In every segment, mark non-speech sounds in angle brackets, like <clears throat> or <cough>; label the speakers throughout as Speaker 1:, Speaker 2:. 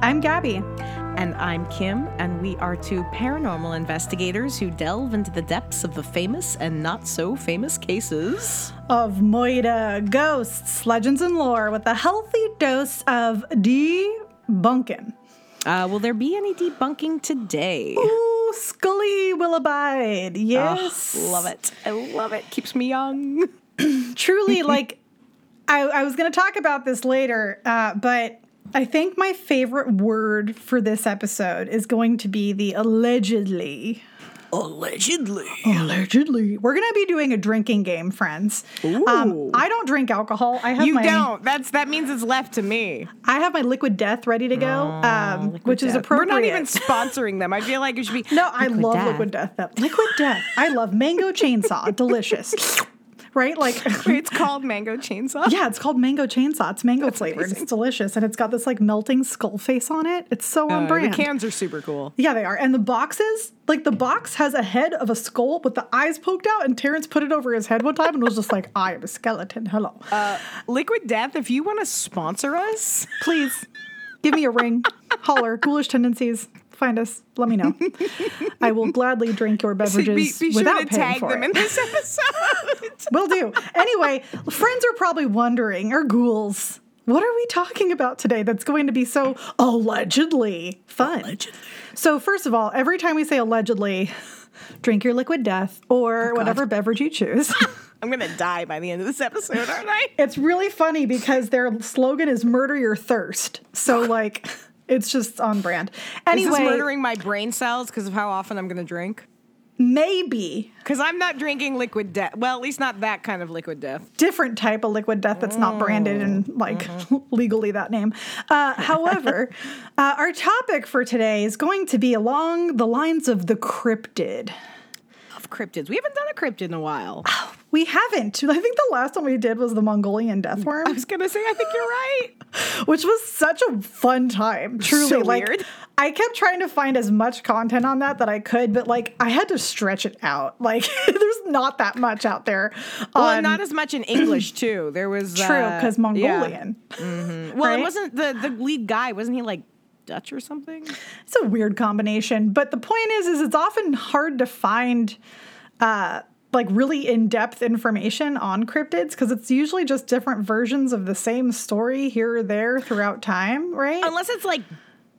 Speaker 1: I'm Gabby.
Speaker 2: And I'm Kim, and we are two paranormal investigators who delve into the depths of the famous and not so famous cases.
Speaker 1: of Moida, ghosts, legends, and lore with a healthy dose of debunking.
Speaker 2: Uh, will there be any debunking today?
Speaker 1: Ooh, Scully will abide. Yes.
Speaker 2: Oh, love it. I love it. Keeps me young. <clears throat>
Speaker 1: Truly, like, I, I was going to talk about this later, uh, but I think my favorite word for this episode is going to be the allegedly.
Speaker 2: Allegedly.
Speaker 1: Allegedly. We're going to be doing a drinking game, friends. Um,
Speaker 2: Ooh.
Speaker 1: I don't drink alcohol. I have
Speaker 2: You
Speaker 1: my,
Speaker 2: don't. That's that means it's left to me.
Speaker 1: I have my liquid death ready to go, um, which is appropriate.
Speaker 2: We're not even sponsoring them. I feel like it should be. <laughs>
Speaker 1: No, I
Speaker 2: Liquid
Speaker 1: love
Speaker 2: Death.
Speaker 1: liquid death. Though. Liquid death. I love mango chainsaw. Delicious. <laughs> Right? Like <laughs> <laughs>
Speaker 2: It's called Mango Chainsaw.
Speaker 1: Yeah, it's called mango chainsaw. It's mango flavored. It's delicious. And it's got this like melting skull face on it. It's so on
Speaker 2: Uh, the cans are super cool.
Speaker 1: yeah, they are. And the boxes, like the box has a head of a skull with the eyes poked out, and Terrence put it over his head one time and was just like, <laughs> I am a skeleton. Hello.
Speaker 2: Uh, Liquid Death, if you want to sponsor us,
Speaker 1: Please give me a ring. Holler. Ghoulish tendencies. Find us. Let me know. <laughs> I will gladly drink your
Speaker 2: be,
Speaker 1: beverages
Speaker 2: be sure
Speaker 1: without
Speaker 2: to
Speaker 1: paying
Speaker 2: tag
Speaker 1: for
Speaker 2: them
Speaker 1: it.
Speaker 2: in this episode. <laughs>
Speaker 1: Will do. Anyway, friends are probably wondering, or ghouls, what are we talking about today that's going to be so allegedly fun? So, first of all, every time we say allegedly, drink your liquid death or oh, whatever beverage you choose. <laughs>
Speaker 2: I'm gonna die by the end of this episode, aren't I?
Speaker 1: it's really funny because their slogan is murder your thirst. So, like, it's just on brand.
Speaker 2: Is
Speaker 1: Anyway,
Speaker 2: this murdering my brain cells because of how often I'm gonna drink?
Speaker 1: maybe
Speaker 2: Because I'm not drinking liquid death. Well, at least not that kind of liquid death.
Speaker 1: different type of liquid death that's not branded and like <laughs> legally that name. Uh, <laughs> however, uh, our topic for today is going to be along the lines of the cryptid.
Speaker 2: Of cryptids. We haven't done a cryptid in a while.
Speaker 1: We haven't. <laughs> I think the last one we did was the Mongolian death worm.
Speaker 2: I was gonna say, I think you're right. <laughs>
Speaker 1: which was such a fun time. Truly,
Speaker 2: So
Speaker 1: like
Speaker 2: weird.
Speaker 1: I kept trying to find as much content on that that I could, but like I had to stretch it out. <laughs> Like there's not that much out there.
Speaker 2: Well, and not as much in English <clears throat> too. There was
Speaker 1: true
Speaker 2: uh,
Speaker 1: because
Speaker 2: yeah.
Speaker 1: Mongolian.
Speaker 2: Well,
Speaker 1: right?
Speaker 2: it wasn't the the lead guy. Wasn't he like Dutch or something?
Speaker 1: It's a weird combination, but the point is, is it's often hard to find, uh, like really in-depth information on cryptids because it's usually just different versions of the same story here or there throughout time, right?
Speaker 2: Unless it's like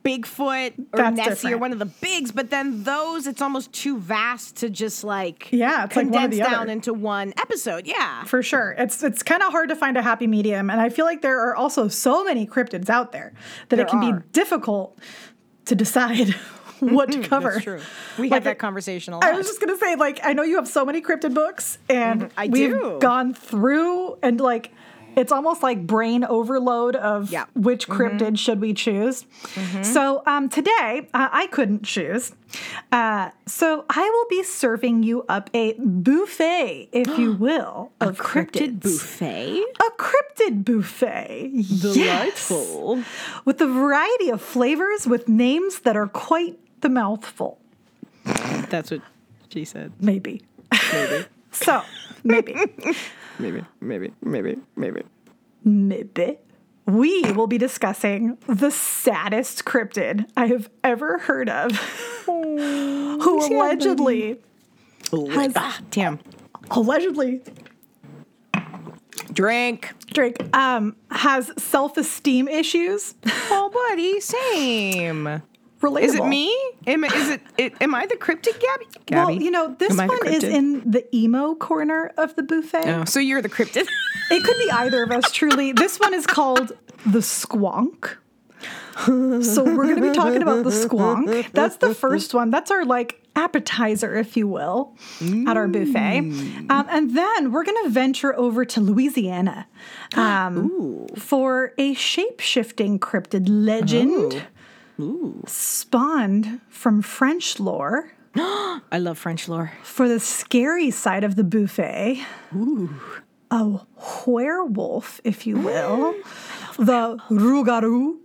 Speaker 2: Bigfoot or
Speaker 1: That's
Speaker 2: Nessie or one of the bigs, but then those it's almost too vast to just like
Speaker 1: Yeah, it's like
Speaker 2: condense
Speaker 1: the
Speaker 2: down
Speaker 1: other.
Speaker 2: into one episode. Yeah.
Speaker 1: For sure, it's it's kind of hard to find a happy medium, and I feel like there are also so many cryptids out there that it can
Speaker 2: are.
Speaker 1: be difficult to decide <laughs> <laughs> what to cover.
Speaker 2: That's true. We
Speaker 1: Like
Speaker 2: had that conversation a lot.
Speaker 1: I was just gonna say, like, I know you have so many cryptid books, and
Speaker 2: Mm-hmm. I
Speaker 1: we've
Speaker 2: do.
Speaker 1: gone through and like it's almost like brain overload of
Speaker 2: Yeah.
Speaker 1: which
Speaker 2: Mm-hmm.
Speaker 1: cryptid should we choose. So um, today uh, I couldn't choose, uh, so I will be serving you up a buffet, if you <gasps> will, of cryptids.
Speaker 2: buffet.
Speaker 1: A cryptid buffet. Yes.
Speaker 2: Delightful.
Speaker 1: With a variety of flavors with names that are quite the mouthful.
Speaker 2: That's what she said.
Speaker 1: Maybe.
Speaker 2: Maybe. <laughs>
Speaker 1: So, maybe.
Speaker 2: Maybe. Maybe. Maybe. Maybe.
Speaker 1: maybe. We will be discussing the saddest cryptid I have ever heard of, who allegedly, has,
Speaker 2: Ah, damn.
Speaker 1: allegedly,
Speaker 2: Drink.
Speaker 1: Drake, um, has self-esteem issues.
Speaker 2: Oh, buddy, same.
Speaker 1: Relatable.
Speaker 2: Is it me? Am, is it, it? Am I the cryptic Gabby?
Speaker 1: Well, you know, this
Speaker 2: Am
Speaker 1: one is in the emo corner of the buffet.
Speaker 2: Oh, so you're the cryptid. <laughs>
Speaker 1: It could be either of us, truly. This one is called the squonk. So we're going to be talking about the squonk. That's the first one. That's our like appetizer, if you will, at our buffet. Um, and then we're going to venture over to Louisiana um, for a shape shifting cryptid legend spawned from French lore <gasps>
Speaker 2: I love French lore.
Speaker 1: for the scary side of the buffet. A werewolf, if you <gasps> will. the rougarou.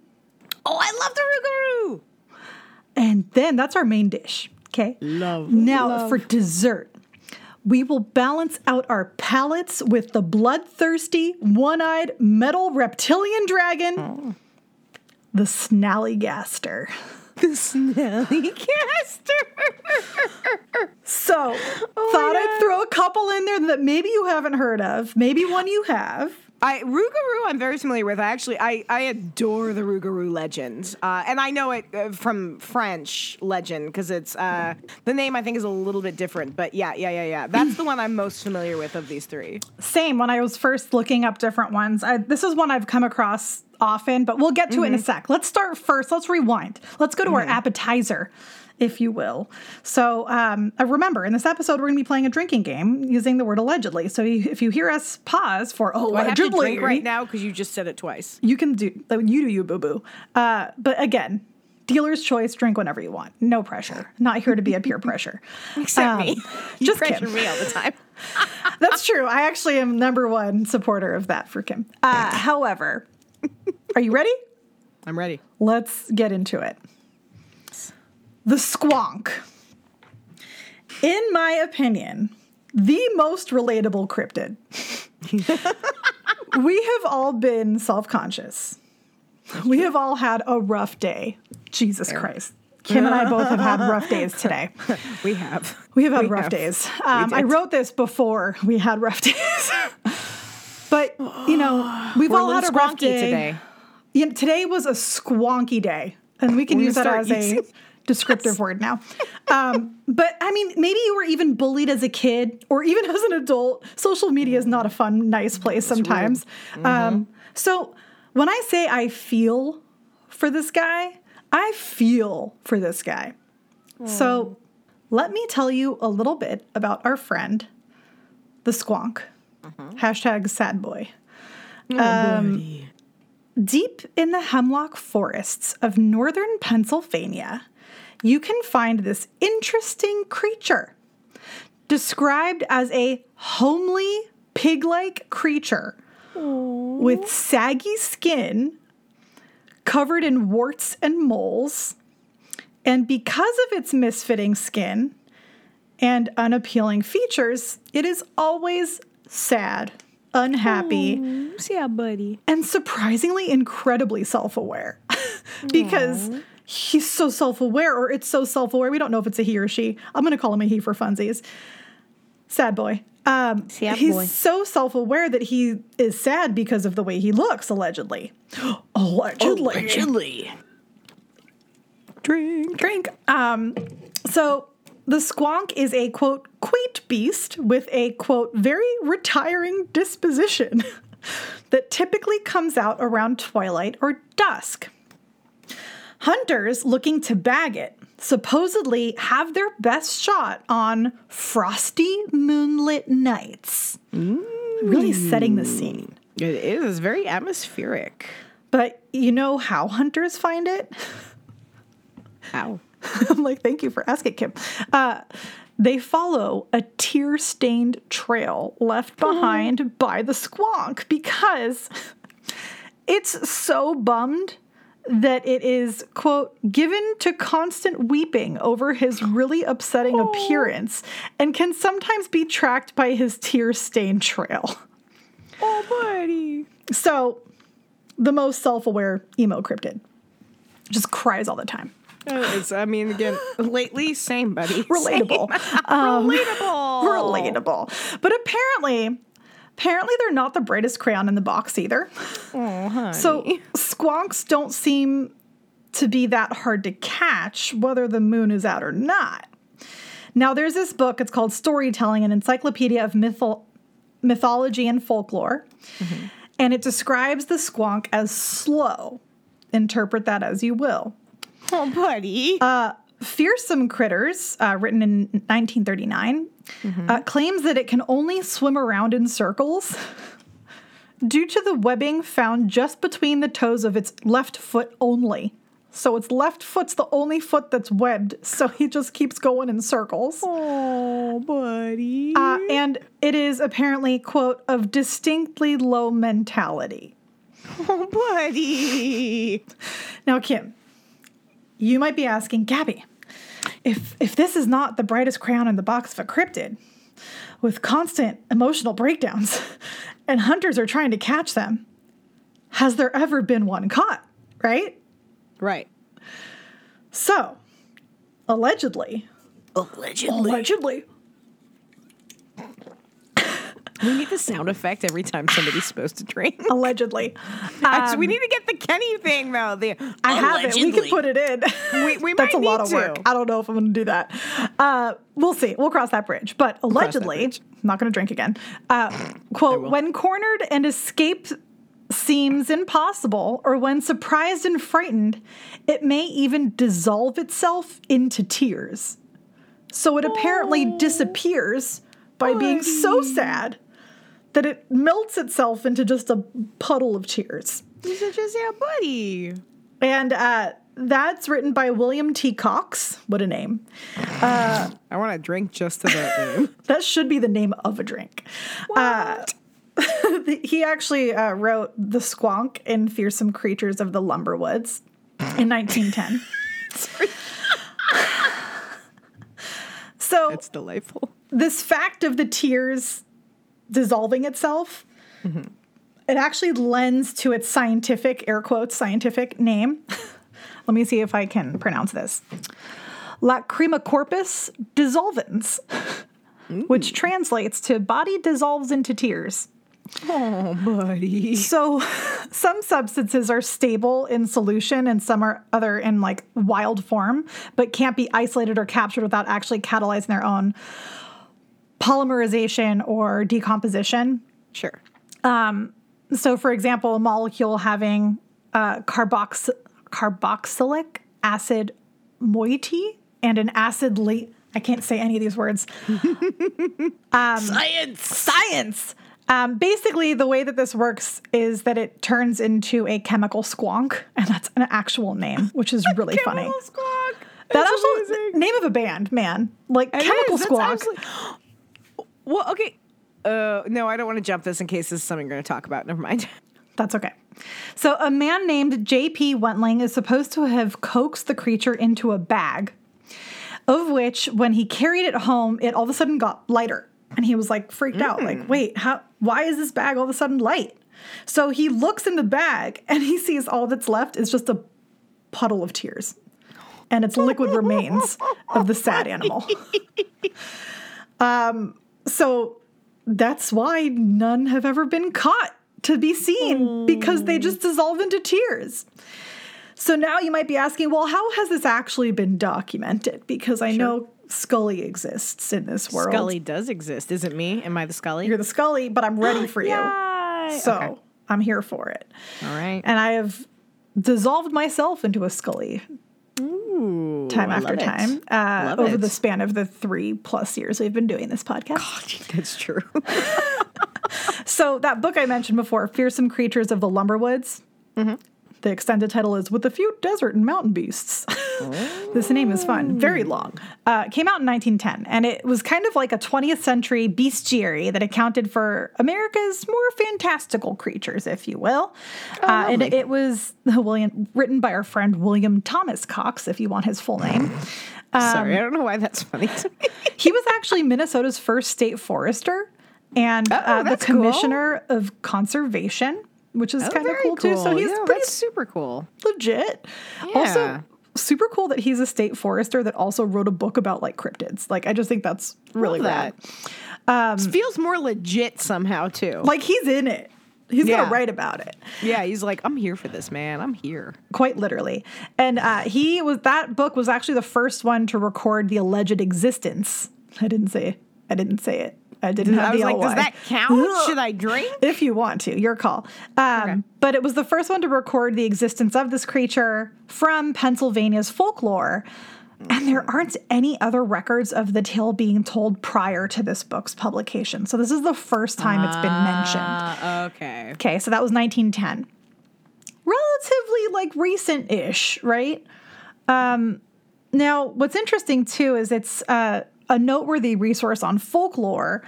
Speaker 2: Oh, I love the rougarou.
Speaker 1: And then that's our main dish. Okay.
Speaker 2: Love.
Speaker 1: Now for dessert, we will balance out our palates with the bloodthirsty, one eyed metal reptilian dragon, the Snallygaster. <laughs>
Speaker 2: The Snallygaster.
Speaker 1: So,
Speaker 2: Oh
Speaker 1: thought I'd throw a couple in there that maybe you haven't heard of, maybe one you have.
Speaker 2: I Rougarou I'm very familiar with. I actually I, I adore the Rougarou legend, uh, and I know it uh, from French legend because it's uh, the name I think is a little bit different. But yeah, yeah, yeah, yeah. That's the one I'm most familiar with of these three.
Speaker 1: Same when I was first looking up different ones. I, this is one I've come across often, but we'll get to it in a sec. Let's start first. Let's rewind. Let's go to our appetizer, if you will. So um, uh, remember, in this episode, we're going to be playing a drinking game using the word allegedly. So if you hear us pause for
Speaker 2: Do I have to drink right now because you just said it twice.
Speaker 1: you can do uh, you do you boo boo. Uh, but again. Dealer's choice, drink whenever you want. No pressure. Not here to be a peer <laughs> pressure.
Speaker 2: Except
Speaker 1: Um,
Speaker 2: me. <laughs> You
Speaker 1: just
Speaker 2: pressure
Speaker 1: kidding.
Speaker 2: me all the time. <laughs>
Speaker 1: That's true. I actually am number one supporter of that for Kim. Uh, however, are you ready?
Speaker 2: I'm ready.
Speaker 1: Let's get into it. The squonk. In my opinion, the most relatable cryptid. <laughs> we have all been self conscious. We have all had a rough day. Jesus Christ. Kim and I <laughs> both have had rough days today.
Speaker 2: We have.
Speaker 1: We have had
Speaker 2: We
Speaker 1: rough
Speaker 2: have.
Speaker 1: days. Um, I wrote this before we had rough <laughs> days. But, you know, <gasps> we've all had a rough day.
Speaker 2: today.
Speaker 1: You know, today was a squonky day, and we can
Speaker 2: We're
Speaker 1: use that as a <laughs> descriptive word now. Um, but I mean, maybe you were even bullied as a kid or even <laughs> as an adult. Social media is not a fun, nice place sometimes.
Speaker 2: Mm-hmm.
Speaker 1: Um, so when I say I feel for this guy, I feel for this guy. So let me tell you a little bit about our friend, the squonk.
Speaker 2: Mm-hmm.
Speaker 1: Hashtag sad boy.
Speaker 2: Oh,
Speaker 1: Um, Deep in the hemlock forests of northern Pennsylvania, you can find this interesting creature. Described as a homely pig like creature with saggy skin, covered in warts and moles. And because of its misfitting skin and unappealing features, it is always sad, unhappy,
Speaker 2: Yeah, buddy.
Speaker 1: and surprisingly incredibly self-aware. <laughs> Because he's so self-aware or it's so self-aware we don't know if it's a he or she. I'm going to call him a he for funsies. Sad boy. Um,
Speaker 2: Sad
Speaker 1: he's
Speaker 2: boy.
Speaker 1: so self-aware that he is sad because of the way he looks allegedly. Allegedly.
Speaker 2: Allegedly.
Speaker 1: drink. Drink. Um so the squonk is a quote quaint beast with a quote very retiring disposition <laughs> that typically comes out around twilight or dusk. Hunters looking to bag it supposedly have their best shot on frosty moonlit nights. Mm. Really setting the scene.
Speaker 2: It is very atmospheric.
Speaker 1: but you know how hunters find it?
Speaker 2: Ow. <laughs>
Speaker 1: I'm like, thank you for asking, Kim. Uh, they follow a tear stained trail left behind by the squonk because it's so bummed that it is, quote, given to constant weeping over his really upsetting appearance and can sometimes be tracked by his tear stained trail.
Speaker 2: Oh, buddy.
Speaker 1: So, the most self aware emo cryptid just cries all the time.
Speaker 2: It's, I mean, again, lately, same, buddy. <laughs>
Speaker 1: Relatable.
Speaker 2: Same. <laughs> Relatable. <laughs>
Speaker 1: relatable. But apparently, apparently they're not the brightest crayon in the box either.
Speaker 2: Oh, honey.
Speaker 1: So squonks don't seem to be that hard to catch, whether the moon is out or not. Now, there's this book. It's called Storytelling: An Encyclopedia of Mytho- Mythology and Folklore, mm-hmm. and it describes the squonk as slow. Interpret that as you will.
Speaker 2: Oh, buddy.
Speaker 1: Fearsome Critters, uh, written in 1939, uh, claims that it can only swim around in circles <laughs> due to the webbing found just between the toes of its left foot only. So its left foot's the only foot that's webbed, so he just keeps going in circles.
Speaker 2: oh, buddy.
Speaker 1: Uh, and it is apparently, quote, of distinctly low mentality.
Speaker 2: oh, buddy. <laughs>
Speaker 1: Now, Kim, you might be asking, Gabby, if if this is not the brightest crayon in the box of a cryptid, with constant emotional breakdowns, <laughs> and hunters are trying to catch them. Has there ever been one caught? Right?
Speaker 2: Right.
Speaker 1: So, allegedly,
Speaker 2: Allegedly.
Speaker 1: allegedly,
Speaker 2: We need the sound effect every time somebody's supposed to drink. <laughs>
Speaker 1: allegedly.
Speaker 2: so we need to get the Kenny thing though. The
Speaker 1: I have it. We can put it in.
Speaker 2: We- we <laughs>
Speaker 1: That's
Speaker 2: might
Speaker 1: a lot
Speaker 2: need
Speaker 1: of work.
Speaker 2: to.
Speaker 1: I don't know if I'm going to do that. Uh, we'll see. We'll cross that bridge. But allegedly,
Speaker 2: bridge.
Speaker 1: I'm not going to drink again. Uh, quote: When cornered and escape seems impossible, or when surprised and frightened, it may even dissolve itself into tears. So it apparently disappears by being so sad that it melts itself into just a puddle of tears.
Speaker 2: He's such a sad buddy.
Speaker 1: And uh, that's written by William T. Cox. What a name. <sighs>
Speaker 2: I want to drink just to that name. <laughs>
Speaker 1: That should be the name of a drink. Uh, <laughs> he actually uh, wrote The Squonk in Fearsome Creatures of the Lumberwoods in 1910. <laughs> <sighs> so,
Speaker 2: It's delightful.
Speaker 1: this fact of the tears dissolving itself, mm-hmm. it actually lends to its scientific, air quotes, scientific name. <laughs> Let me see if I can pronounce this. Lacrima corpus dissolvens, <laughs> which translates to body dissolves into tears.
Speaker 2: Oh, buddy.
Speaker 1: So, <laughs> some substances are stable in solution and some are other in like wild form, but can't be isolated or captured without actually catalyzing their own polymerization or decomposition.
Speaker 2: Sure.
Speaker 1: So, for example, a molecule having uh, carbox- carboxylic acid moiety and an acid late. I can't say any of these words. <laughs>
Speaker 2: Science.
Speaker 1: Science. Um, basically, the way that this works is that it turns into a chemical squonk, and that's an actual name, which is <laughs> really funny.
Speaker 2: Chemical.
Speaker 1: That
Speaker 2: That's
Speaker 1: also
Speaker 2: amazing.
Speaker 1: name of a band, man. Like
Speaker 2: It
Speaker 1: chemical
Speaker 2: is,
Speaker 1: squonk.
Speaker 2: absolutely- well, okay. Uh, no, I don't want to jump this in case this is something we're going to talk about. Never mind. <laughs>
Speaker 1: That's okay. So, a man named J.P. Wentling is supposed to have coaxed the creature into a bag, of which, when he carried it home, it all of a sudden got lighter. And he was like freaked out, like, wait, how, why is this bag all of a sudden light? So he looks in the bag and he sees all that's left is just a puddle of tears. And it's liquid remains of the sad animal. <laughs> Um, so that's why none have ever been caught to be seen because they just mm. dissolve into tears. So now you might be asking, well, how has this actually been documented? Because I know Scully exists in this world.
Speaker 2: Scully does exist. Is it me? Am I the Scully?
Speaker 1: You're the Scully, but I'm ready <gasps> for you. So
Speaker 2: Okay.
Speaker 1: I'm here for it.
Speaker 2: All right.
Speaker 1: And I have dissolved myself into a Scully
Speaker 2: Ooh,
Speaker 1: time after time uh, over
Speaker 2: it.
Speaker 1: the span of the three plus years we've been doing this podcast.
Speaker 2: That's true. <laughs>
Speaker 1: So that book I mentioned before, Fearsome Creatures of the Lumberwoods.
Speaker 2: Mm-hmm.
Speaker 1: The extended title is With a Few Desert and Mountain Beasts. <laughs> this name is fun, very
Speaker 2: Oh.
Speaker 1: long. Uh, came out in 1910, and it was kind of like a 20th century bestiary that accounted for America's more fantastical creatures, if you will. uh, and
Speaker 2: Oh,
Speaker 1: it was <laughs> William written by our friend William Thomas Cox, if you want his full name. <laughs>
Speaker 2: Sorry, I don't know why that's funny.
Speaker 1: He was actually Minnesota's first state forester and
Speaker 2: Oh,
Speaker 1: uh, the
Speaker 2: that's cool.
Speaker 1: commissioner of conservation, which is
Speaker 2: Oh,
Speaker 1: kind of
Speaker 2: very
Speaker 1: cool, too. So he's
Speaker 2: yeah,
Speaker 1: pretty
Speaker 2: that's super cool.
Speaker 1: legit.
Speaker 2: Yeah.
Speaker 1: Also, super cool that he's a state forester that also wrote a book about like cryptids. Like, I just think that's really
Speaker 2: Love
Speaker 1: rad.
Speaker 2: that. This feels more legit somehow too.
Speaker 1: Like, he's in it. He's
Speaker 2: Yeah.
Speaker 1: gonna write about it,
Speaker 2: yeah, he's like, I'm here for this, man. I'm here.
Speaker 1: quite literally. And uh, he was that book was actually the first one to record the alleged existence. I didn't say it. I didn't say it. I didn't have
Speaker 2: I was
Speaker 1: the
Speaker 2: like, does that count? <laughs> Should I drink?
Speaker 1: if you want to, your call. Um,
Speaker 2: Okay.
Speaker 1: But it was the first one to record the existence of this creature from Pennsylvania's folklore. And there aren't any other records of the tale being told prior to this book's publication. So this is the first time it's been mentioned.
Speaker 2: Uh, okay.
Speaker 1: Okay, so that was 1910. Relatively like recent ish, right? Um, now, what's interesting too is it's uh, a noteworthy resource on folklore.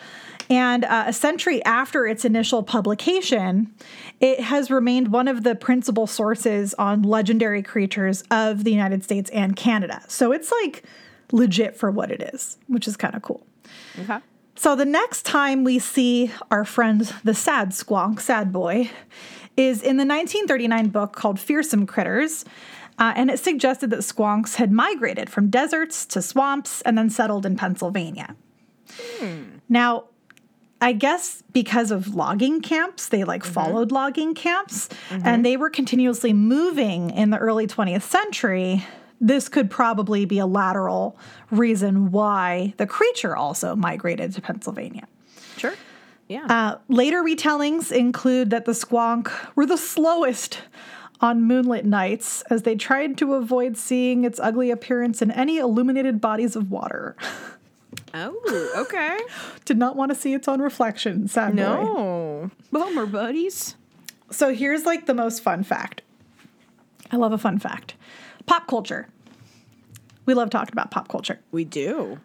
Speaker 1: And uh, a century after its initial publication, it has remained one of the principal sources on legendary creatures of the United States and Canada. So it's like legit for what it is, which is kind of cool.
Speaker 2: Okay.
Speaker 1: So the next time we see our friend the sad squonk, sad boy, is in the 1939 book called Fearsome Critters. Uh, and it suggested that squonks had migrated from deserts to swamps and then settled in Pennsylvania. Now, I guess because of logging camps, they like followed logging camps and they were continuously moving in the early 20th century. This could probably be a lateral reason why the creature also migrated to Pennsylvania.
Speaker 2: Sure. Yeah.
Speaker 1: Uh, later retellings include that the squonk were the slowest on moonlit nights as they tried to avoid seeing its ugly appearance in any illuminated bodies of water.
Speaker 2: oh, okay. <gasps>
Speaker 1: Did not want to see its own reflection, sad boy.
Speaker 2: No. Bummer, buddies.
Speaker 1: So here's like the most fun fact. I love a fun fact. Pop culture. We love talking about pop culture.
Speaker 2: We do.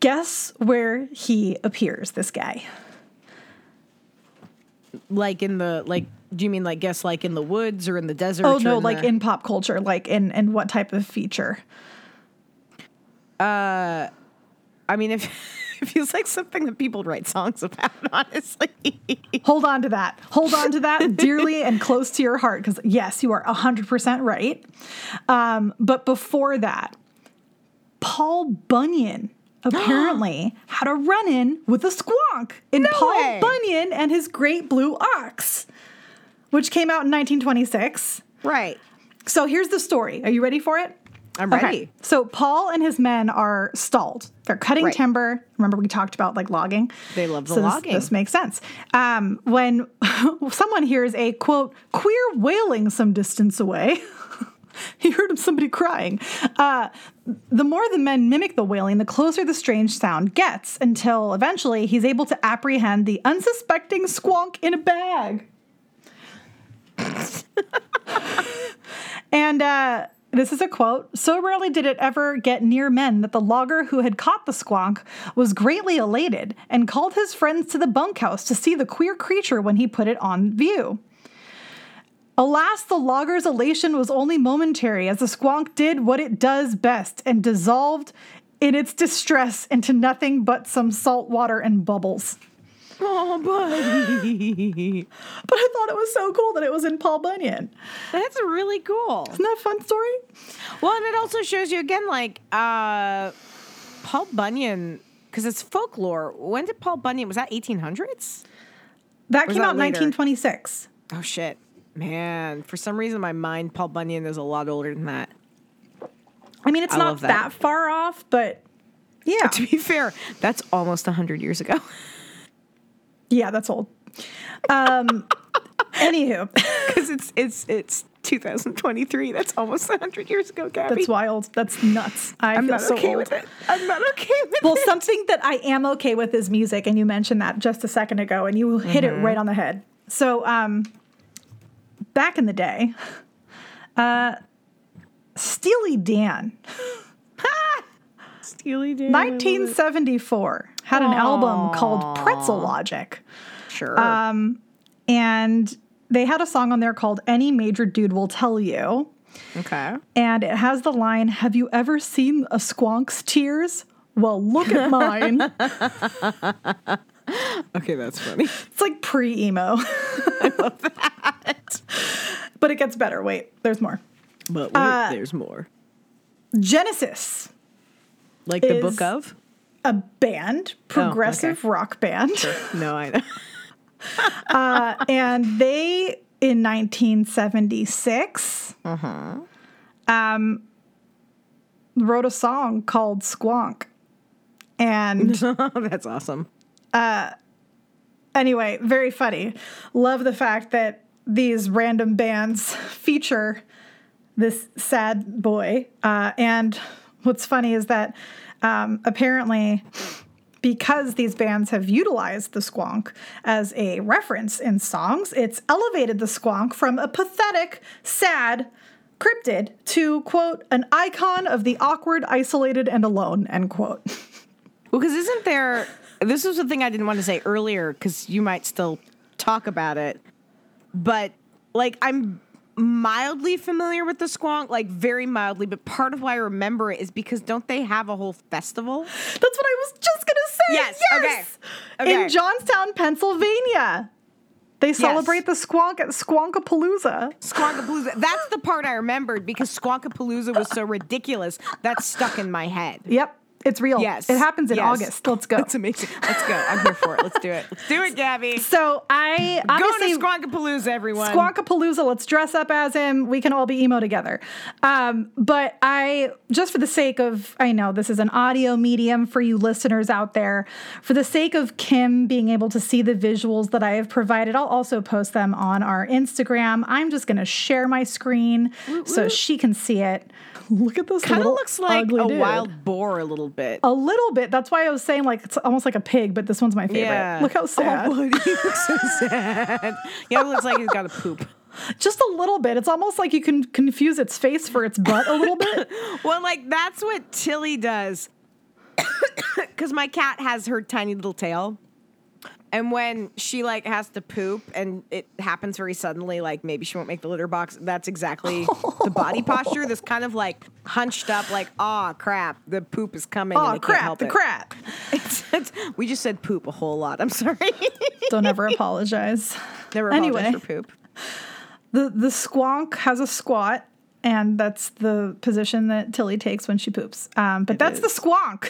Speaker 1: Guess where he appears, this guy?
Speaker 2: Like in the like do you mean like guess like in the woods or in the desert?
Speaker 1: Oh no,
Speaker 2: in
Speaker 1: like
Speaker 2: the-
Speaker 1: in pop culture, like in in what type of feature?
Speaker 2: Uh, I mean if <laughs> it feels like something that people write songs about, <laughs> honestly.
Speaker 1: Hold on to that. Hold on to that dearly and close to your heart because, yes, you are 100% right. Um, but before that, Paul Bunyan <gasps> apparently had a run in with a squonk in Paul
Speaker 2: way.
Speaker 1: Bunyan and his Great Blue Ox, which came out in 1926.
Speaker 2: right.
Speaker 1: So here's the story. Are you ready for it?
Speaker 2: I'm ready.
Speaker 1: Okay. So Paul and his men are stalled. They're cutting
Speaker 2: Right.
Speaker 1: timber. Remember we talked about like logging.
Speaker 2: They love the
Speaker 1: So this-
Speaker 2: logging.
Speaker 1: This, makes sense. Um, when <laughs> someone hears a quote queer wailing some distance away. <laughs> he heard somebody crying. Uh, the more the men mimic the wailing, the closer the strange sound gets, until eventually he's able to apprehend the unsuspecting squonk in a bag. And uh, this is a quote So rarely did it ever get near men that the logger who had caught the squonk was greatly elated and called his friends to the bunkhouse to see the queer creature when he put it on view. Alas, the logger's elation was only momentary as the squonk did what it does best and dissolved in its distress into nothing but some salt water and bubbles.
Speaker 2: Oh, buddy. <laughs>
Speaker 1: But I thought it was so cool that it was in Paul Bunyan.
Speaker 2: That's really cool.
Speaker 1: Isn't that a fun story?
Speaker 2: Well, and it also shows you again, like uh, Paul Bunyan, because it's folklore. When did Paul Bunyan? Was that 1800s?
Speaker 1: That came
Speaker 2: that
Speaker 1: out in
Speaker 2: later?
Speaker 1: 1926.
Speaker 2: Oh shit, man! For some reason, my mind, Paul Bunyan is a lot older than that.
Speaker 1: I mean, it's
Speaker 2: I
Speaker 1: not that.
Speaker 2: that.
Speaker 1: far off, but yeah. <laughs>
Speaker 2: To be fair, that's almost hundred years ago. <laughs>
Speaker 1: Yeah, that's old. Um, anywho, <laughs>
Speaker 2: Because it's it's it's 2023. That's almost hundred years ago, Gabby.
Speaker 1: that's wild. That's nuts. I
Speaker 2: I'm
Speaker 1: feel
Speaker 2: not
Speaker 1: so
Speaker 2: okay
Speaker 1: old.
Speaker 2: with it. I'm not okay with
Speaker 1: Well,
Speaker 2: it.
Speaker 1: Well, something that I am okay with is music, and you mentioned that just a second ago, and you hit
Speaker 2: Mm-hmm.
Speaker 1: it right on the head. So, um, back in the day, uh, Steely Dan, <laughs>
Speaker 2: Steely Dan.
Speaker 1: 1974, had an album called Pretzel Logic.
Speaker 2: Sure.
Speaker 1: Um, and they had a song on there called Any Major Dude Will Tell You.
Speaker 2: okay.
Speaker 1: And it has the line Have you ever seen a squonk's tears? Well, look at mine. <laughs>
Speaker 2: Okay, that's funny.
Speaker 1: it's like pre emo. <laughs> I love that. But it gets better. Wait, there's more.
Speaker 2: But wait,
Speaker 1: Uh,
Speaker 2: there's more.
Speaker 1: Genesis,
Speaker 2: Like the book of?
Speaker 1: A band, progressive rock band.
Speaker 2: No, I know. <laughs> <laughs>
Speaker 1: and they in 1976 um, wrote a song called Squonk. And <laughs>
Speaker 2: that's awesome.
Speaker 1: anyway, very funny. Love the fact that these random bands feature this sad boy. Uh, and what's funny is that um, apparently, because these bands have utilized the squonk as a reference in songs, it's elevated the squonk from a pathetic, sad cryptid to, quote, an icon of the awkward, isolated, and alone, end quote.
Speaker 2: Well, because isn't there? This was the thing I didn't want to say earlier because you might still talk about it, but like I'm mildly familiar with the squonk, like very mildly, but part of why I remember it is because don't they have a whole festival?
Speaker 1: That's what I was just gonna say.
Speaker 2: Yes,
Speaker 1: Yes.
Speaker 2: okay, okay.
Speaker 1: In Johnstown, Pennsylvania. They celebrate the squonk at Squonkapalooza.
Speaker 2: Squonkapalooza. That's the part I remembered because Squonkapalooza was so ridiculous. That's stuck in my head.
Speaker 1: Yep, it's real.
Speaker 2: Yes.
Speaker 1: It happens in
Speaker 2: Yes.
Speaker 1: August. Let's go. <laughs>
Speaker 2: That's amazing. Let's go. I'm here for it. Let's do it. Let's do it, Gabby.
Speaker 1: So I
Speaker 2: Going
Speaker 1: obviously
Speaker 2: to Squonkapalooza, everyone.
Speaker 1: Squonkapalooza. Let's dress up as him. We can all be emo together. Um, but I, just for the sake of, I know this is an audio medium for you listeners out there. For the sake of Kim being able to see the visuals that I have provided, I'll also post them on our Instagram. I'm just going to share my screen so she can see it. Look at this.
Speaker 2: Kind of looks like a
Speaker 1: dude.
Speaker 2: wild boar a little bit.
Speaker 1: A little bit. That's why I was saying like it's almost like a pig, but this one's my favorite.
Speaker 2: Yeah.
Speaker 1: Look how oh, sad.
Speaker 2: Oh, he <laughs> looks so sad. Yeah, it looks like he's got a poop.
Speaker 1: Just a little bit. It's almost like you can confuse its face for its butt a little bit. <laughs>
Speaker 2: Well, like that's what Tilly does. <coughs> Because my cat has her tiny little tail. And when she like has to poop and it happens very suddenly, like maybe she won't make the litter box, that's exactly the body posture. This kind of like hunched up, like, oh crap, the poop is coming. and
Speaker 1: Oh
Speaker 2: can't
Speaker 1: crap!
Speaker 2: help
Speaker 1: The
Speaker 2: it."
Speaker 1: crap.
Speaker 2: It's- <laughs> it's- we just said poop a whole lot. I'm sorry. <laughs>
Speaker 1: Don't ever apologize.
Speaker 2: Never apologize
Speaker 1: Anyway.
Speaker 2: for poop.
Speaker 1: The the squonk has a squat, and that's the position that Tilly takes when she poops. Um, but that's the squonk.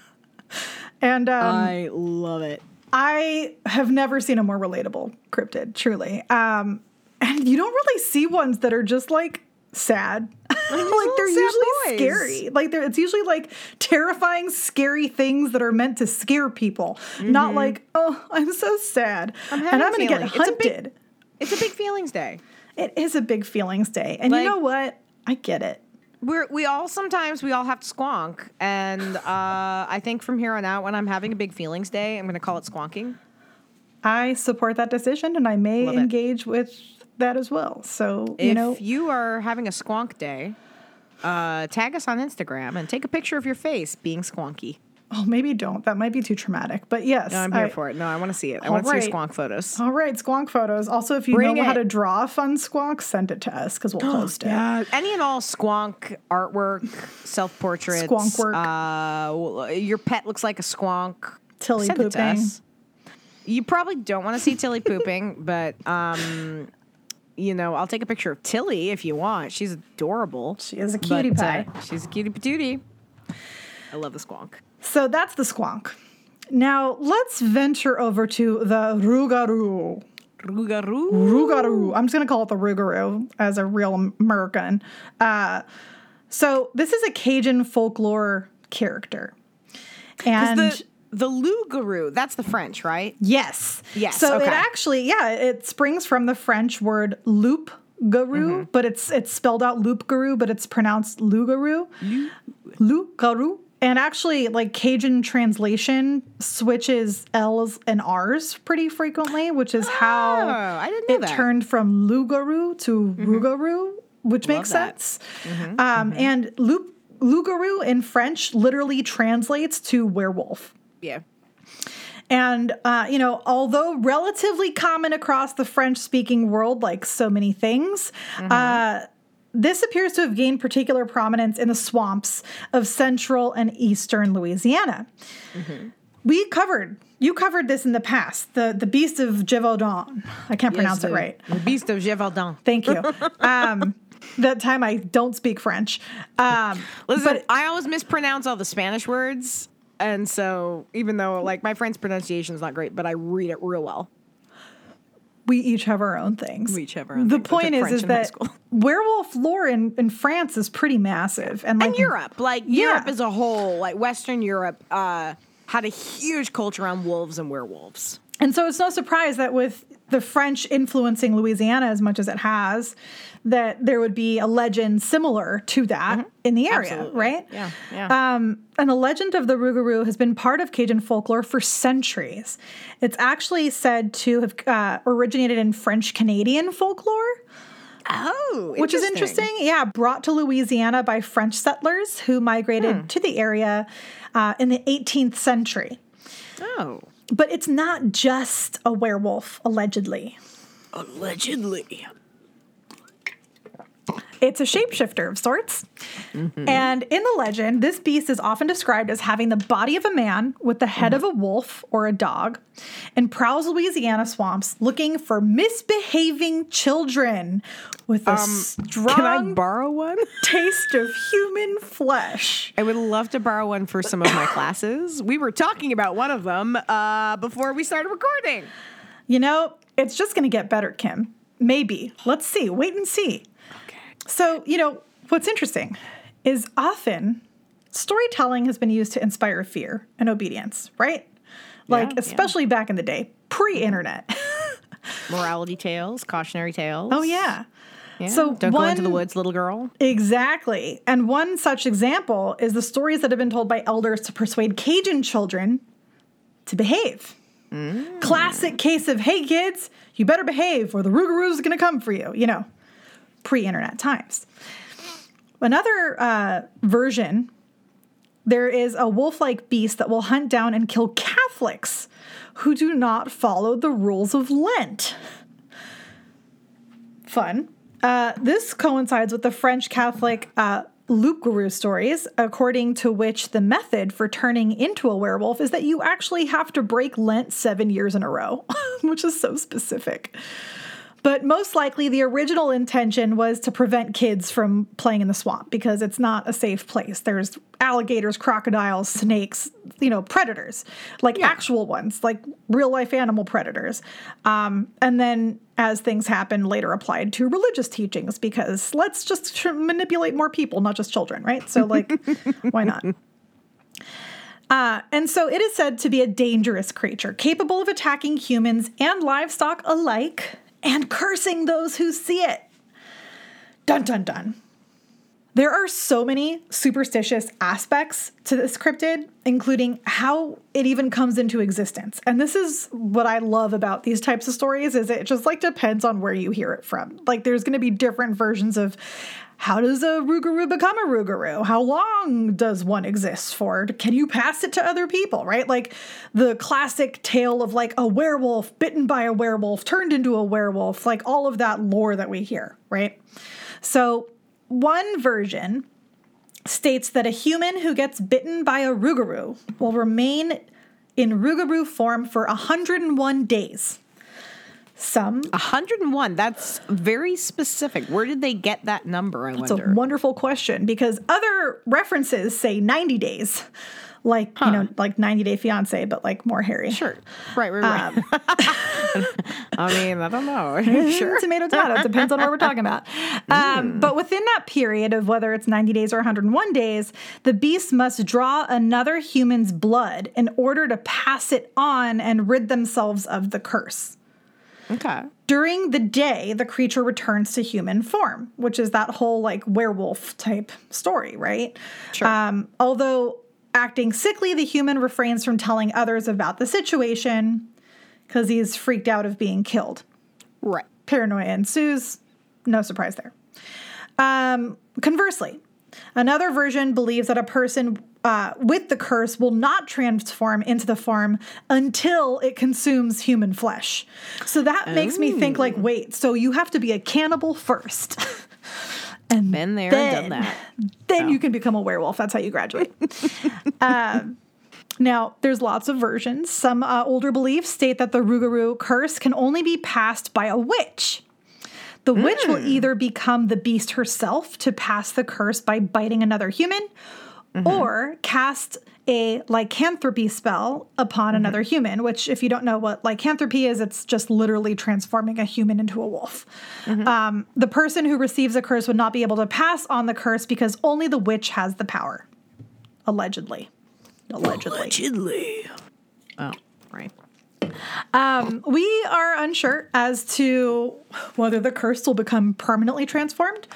Speaker 1: <laughs> and um,
Speaker 2: I love it.
Speaker 1: I have never seen a more relatable cryptid, truly. Um, and you don't really see ones that are just like sad. like <laughs> they're usually scary. Like they're, it's usually like terrifying, scary things that are meant to scare people. Not like, oh, I'm so sad. and I'm going to get
Speaker 2: feelings. It's a big-
Speaker 1: hunted.
Speaker 2: It's a big feelings day.
Speaker 1: it is a big feelings day. And
Speaker 2: Like-
Speaker 1: you know what? I get it.
Speaker 2: We're we all sometimes we all have to squonk, and uh, I think from here on out, when I'm having a big feelings day, I'm going to call it squonking.
Speaker 1: I support that decision and I may
Speaker 2: Love it.
Speaker 1: engage with that as well. So, you
Speaker 2: if
Speaker 1: know,
Speaker 2: you are having a squonk day, uh, tag us on Instagram and take a picture of your face being squonky.
Speaker 1: Oh, maybe don't. That might be too traumatic. But yes,
Speaker 2: No, I'm here
Speaker 1: I-
Speaker 2: for it. No, I want to see it. I want to see squonk photos.
Speaker 1: All right, squonk photos. Also, if you
Speaker 2: Bring
Speaker 1: know how to draw a fun squonk, send it to us because we'll <gasps> post it.
Speaker 2: Yeah, any and all squonk artwork, self portraits,
Speaker 1: Squonk work.
Speaker 2: Uh, your pet looks like a squonk.
Speaker 1: Tilly
Speaker 2: Send it to
Speaker 1: pooping.
Speaker 2: us. You probably don't want to see Tilly pooping, <laughs> but um, you know, I'll take a picture of Tilly if you want. She's adorable.
Speaker 1: She is a cutie
Speaker 2: but, uh,
Speaker 1: pie.
Speaker 2: she's a cutie patootie. I love the squonk.
Speaker 1: So that's the squonk. Now let's venture over to the Rougarou.
Speaker 2: Rougarou.
Speaker 1: Rougarou. I'm just going to call it the Rougarou as a real American. Uh, so this is a Cajun folklore character. And
Speaker 2: The the loup-garou, that's the French, right?
Speaker 1: yes.
Speaker 2: Yes,
Speaker 1: So it actually, yeah, it springs from the French word loup garou, but it's it's spelled out loup garou, but it's pronounced loup-garou. Loup-garou. And actually, like Cajun translation switches L's and R's pretty frequently, which is how
Speaker 2: Oh, I didn't know
Speaker 1: it
Speaker 2: that.
Speaker 1: turned from loup-garou to rougarou, which makes
Speaker 2: that.
Speaker 1: sense. Um, And loup loup-garou in French literally translates to werewolf.
Speaker 2: Yeah.
Speaker 1: And, uh, you know, although relatively common across the French speaking world, like so many things, uh, this appears to have gained particular prominence in the swamps of central and eastern Louisiana. We covered, you covered this in the past, the, the beast of Gévaudan. I can't pronounce
Speaker 2: Yes,
Speaker 1: it right.
Speaker 2: The beast of Gévaudan.
Speaker 1: Thank you. <laughs> Um, that time I don't speak French. Um,
Speaker 2: Listen,
Speaker 1: but
Speaker 2: I always mispronounce all the Spanish words. And so, even though like my friend's pronunciation is not great, but I read it real well.
Speaker 1: We each have our own things.
Speaker 2: We each have our own
Speaker 1: The. Point is, is that <laughs> werewolf lore in, in France is pretty massive, and like
Speaker 2: And Europe, like
Speaker 1: Yeah.
Speaker 2: Europe as a whole, like Western Europe, uh, had a huge culture around wolves and werewolves.
Speaker 1: And so it's no surprise that with the French influencing Louisiana as much as it has, that there would be a legend similar to that in the area,
Speaker 2: Mm-hmm. Absolutely.
Speaker 1: right?
Speaker 2: Yeah, yeah.
Speaker 1: Um, and the legend of the Rougarou has been part of Cajun folklore for centuries. It's actually said to have uh, originated in French Canadian folklore.
Speaker 2: Oh,
Speaker 1: which is interesting. Yeah, brought to Louisiana by French settlers who migrated
Speaker 2: Hmm.
Speaker 1: to the area uh, in the 18th century.
Speaker 2: Oh,
Speaker 1: But it's not just a werewolf, allegedly.
Speaker 2: allegedly.
Speaker 1: It's a shapeshifter of sorts. And in the legend, this beast is often described as having the body of a man with the head of a wolf or a dog and prowls Louisiana swamps looking for misbehaving children with a strong
Speaker 2: Can I borrow one? <laughs>
Speaker 1: taste of human flesh.
Speaker 2: I would love to borrow one for some of my classes. We were talking about one of them uh, before we started recording.
Speaker 1: You know, it's just going to get better, Kim. Maybe. Let's see. Wait and see. So, you know, what's interesting is often storytelling has been used to inspire fear and obedience, right? Like,
Speaker 2: yeah.
Speaker 1: especially back in the day, pre internet. <laughs>
Speaker 2: Morality tales, cautionary tales.
Speaker 1: oh, yeah.
Speaker 2: Yeah.
Speaker 1: So
Speaker 2: don't go into the woods, little girl.
Speaker 1: Exactly. And one such example is the stories that have been told by elders to persuade Cajun children to behave. Mm. Classic case of, hey kids, you better behave or the Rougarou is going to come for you, you know, pre internet times. Another uh, version, there is a wolf like beast that will hunt down and kill Catholics who do not follow the rules of Lent. Fun. Uh, this coincides with the French Catholic uh, Loup-garou stories, according to which the method for turning into a werewolf is that you actually have to break Lent seven years in a row, <laughs> which is so specific. But most likely, the original intention was to prevent kids from playing in the swamp because it's not a safe place. There's alligators, crocodiles, snakes, you know, predators, like actual ones, like real life animal predators. Um, and then, as things happen, later applied to religious teachings because let's just tr- manipulate more people, not just children, right? So, like, <laughs> why not? Uh, and so it is said to be a dangerous creature, capable of attacking humans and livestock alike and cursing those who see it. Dun dun dun. There are so many superstitious aspects to this cryptid, including how it even comes into existence. And this is what I love about these types of stories is it just like depends on where you hear it from. Like there's going to be different versions of how does a Rougarou become a Rougarou? How long does one exist for? Can you pass it to other people, right? Like the classic tale of like a werewolf bitten by a werewolf turned into a werewolf, like all of that lore that we hear, right? So one version states that a human who gets bitten by a Rougarou will remain in Rougarou form for 101 days. Some
Speaker 2: 101. That's very specific. Where did they get that number? I wonder.
Speaker 1: It's a wonderful question because other references say 90 days, like, you know, like 90 Day Fiance, but like more hairy.
Speaker 2: sure. Right, right, right. <laughs> I mean, I don't know. <laughs> sure.
Speaker 1: tomato, tomato. Depends on what we're talking about. <laughs> Um, but within that period of whether it's 90 days or 101 days, the beast must draw another human's blood in order to pass it on and rid themselves of the curse.
Speaker 2: Okay.
Speaker 1: During the day, the creature returns to human form, which is that whole like werewolf type story, right?
Speaker 2: Sure.
Speaker 1: Um, although acting sickly, the human refrains from telling others about the situation because he's freaked out of being killed.
Speaker 2: Right.
Speaker 1: Paranoia ensues. No surprise there. Um, conversely, another version believes that a person uh, with the curse will not transform into the form until it consumes human flesh. So that makes me think like, wait, so you have to be a cannibal first. <laughs> and
Speaker 2: Been there,
Speaker 1: then,
Speaker 2: done that.
Speaker 1: Then you can become a werewolf. That's how you graduate. <laughs> um, now, there's lots of versions. Some uh, older beliefs state that the Rougarou curse can only be passed by a witch. The witch will either become the beast herself to pass the curse by biting another human, or cast a lycanthropy spell upon another human, which, if you don't know what lycanthropy is, it's just literally transforming a human into a wolf. Um, the person who receives a curse would not be able to pass on the curse because only the witch has the power. Allegedly. Allegedly.
Speaker 2: Allegedly. Oh, right.
Speaker 1: Um, we are unsure as to whether the curse will become permanently transformed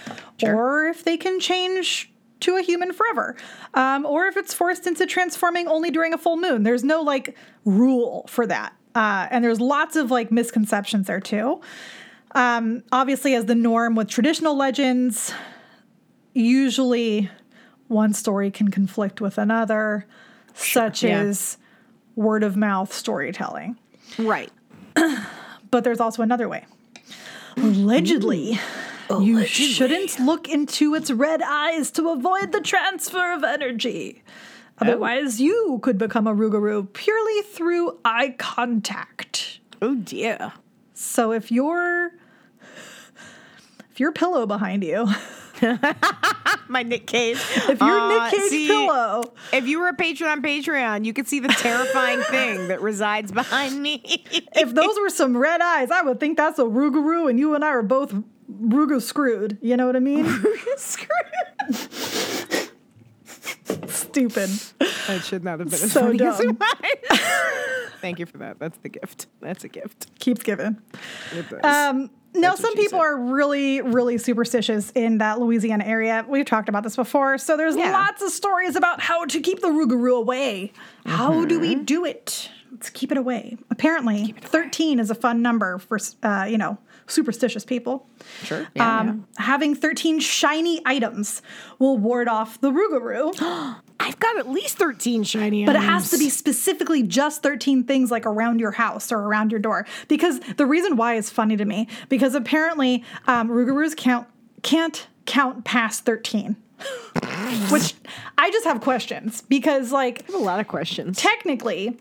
Speaker 1: or if they can change to a human forever, um, or if it's forced into transforming only during a full moon. There's no like rule for that. Uh, and there's lots of like misconceptions there too. Um, obviously, as the norm with traditional legends, usually one story can conflict with another, such
Speaker 2: yeah.
Speaker 1: as word of mouth storytelling.
Speaker 2: Right. <clears throat>
Speaker 1: But there's also another way. Allegedly, you shouldn't look into its red eyes to avoid the transfer of energy. Oh. Otherwise, you could become a Rougarou purely through eye contact.
Speaker 2: Oh dear.
Speaker 1: So if your if your pillow behind you, <laughs> <laughs>
Speaker 2: My Nick Cage.
Speaker 1: if your
Speaker 2: Uh,
Speaker 1: Nick Cage
Speaker 2: see,
Speaker 1: pillow,
Speaker 2: If you were a patron on Patreon, you could see the terrifying <laughs> thing that resides behind me. <laughs>
Speaker 1: if those were some red eyes, I would think that's a Rougarou, and you and I are both Ruga screwed. You know what I mean? screwed. Stupid.
Speaker 2: That should not have been as
Speaker 1: So
Speaker 2: funny
Speaker 1: dumb.
Speaker 2: Thank you for that. That's the gift. That's a gift.
Speaker 1: Keeps giving.
Speaker 2: It does.
Speaker 1: Um, now, some people
Speaker 2: said.
Speaker 1: are really, really superstitious in that Louisiana area. We've talked about this before. So there's
Speaker 2: Yeah.
Speaker 1: lots of stories about how to keep the Rougarou away. How do we do it? Let's keep it away. Apparently, 13 is a fun number for, uh, you know, superstitious people.
Speaker 2: sure.
Speaker 1: um, Having 13 shiny items will ward off the Rougarou. <gasps>
Speaker 2: I've got at least 13 shiny items.
Speaker 1: But it has to be specifically just 13 things like around your house or around your door. Because the reason why is funny to me, because apparently um, Rougarous count, can't count past 13. <laughs> Which I just have questions because, like, I have
Speaker 2: a lot of questions.
Speaker 1: technically,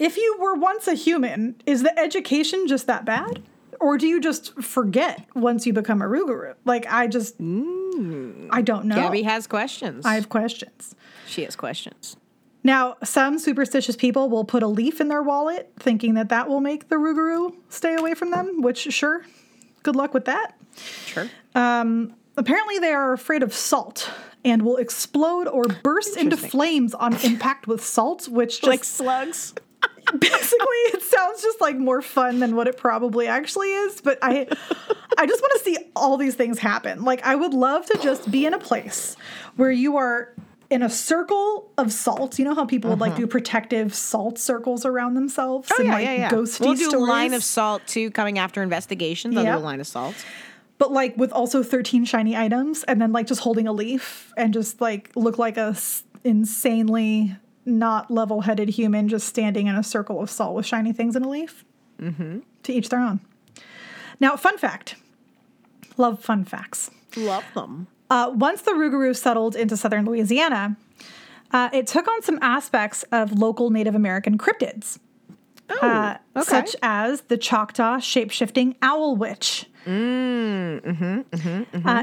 Speaker 1: if you were once a human, is the education just that bad? Or do you just forget once you become a Rougarou? Like, I just, mm. I don't know.
Speaker 2: Gabby has questions.
Speaker 1: I have questions.
Speaker 2: she has questions.
Speaker 1: Now, some superstitious people will put a leaf in their wallet, thinking that that will make the Rougarou stay away from them, which, sure, good luck with that.
Speaker 2: Sure.
Speaker 1: Um, apparently, they are afraid of salt and will explode or burst into flames on impact with salt, which just
Speaker 2: like slugs. <laughs>
Speaker 1: basically it sounds just like more fun than what it probably actually is but i i just want to see all these things happen. Like i would love to just be in a place where you are in a circle of salt. You know how people would like do mm-hmm. protective salt circles around themselves oh, and like ghosty
Speaker 2: We'll do
Speaker 1: stories?
Speaker 2: line of salt too, coming after investigations. I'll do a line of salt.
Speaker 1: but like with also 13 shiny items and then like just holding a leaf and just like look like a s- insanely not level-headed human just standing in a circle of salt with shiny things in a leaf mm-hmm. to each their own now fun fact love fun facts
Speaker 2: Love them.
Speaker 1: uh, once the rougarou settled into southern louisiana uh, it took on some aspects of local native american cryptids uh,
Speaker 2: okay.
Speaker 1: such as the Choctaw shape-shifting owl witch. Uh,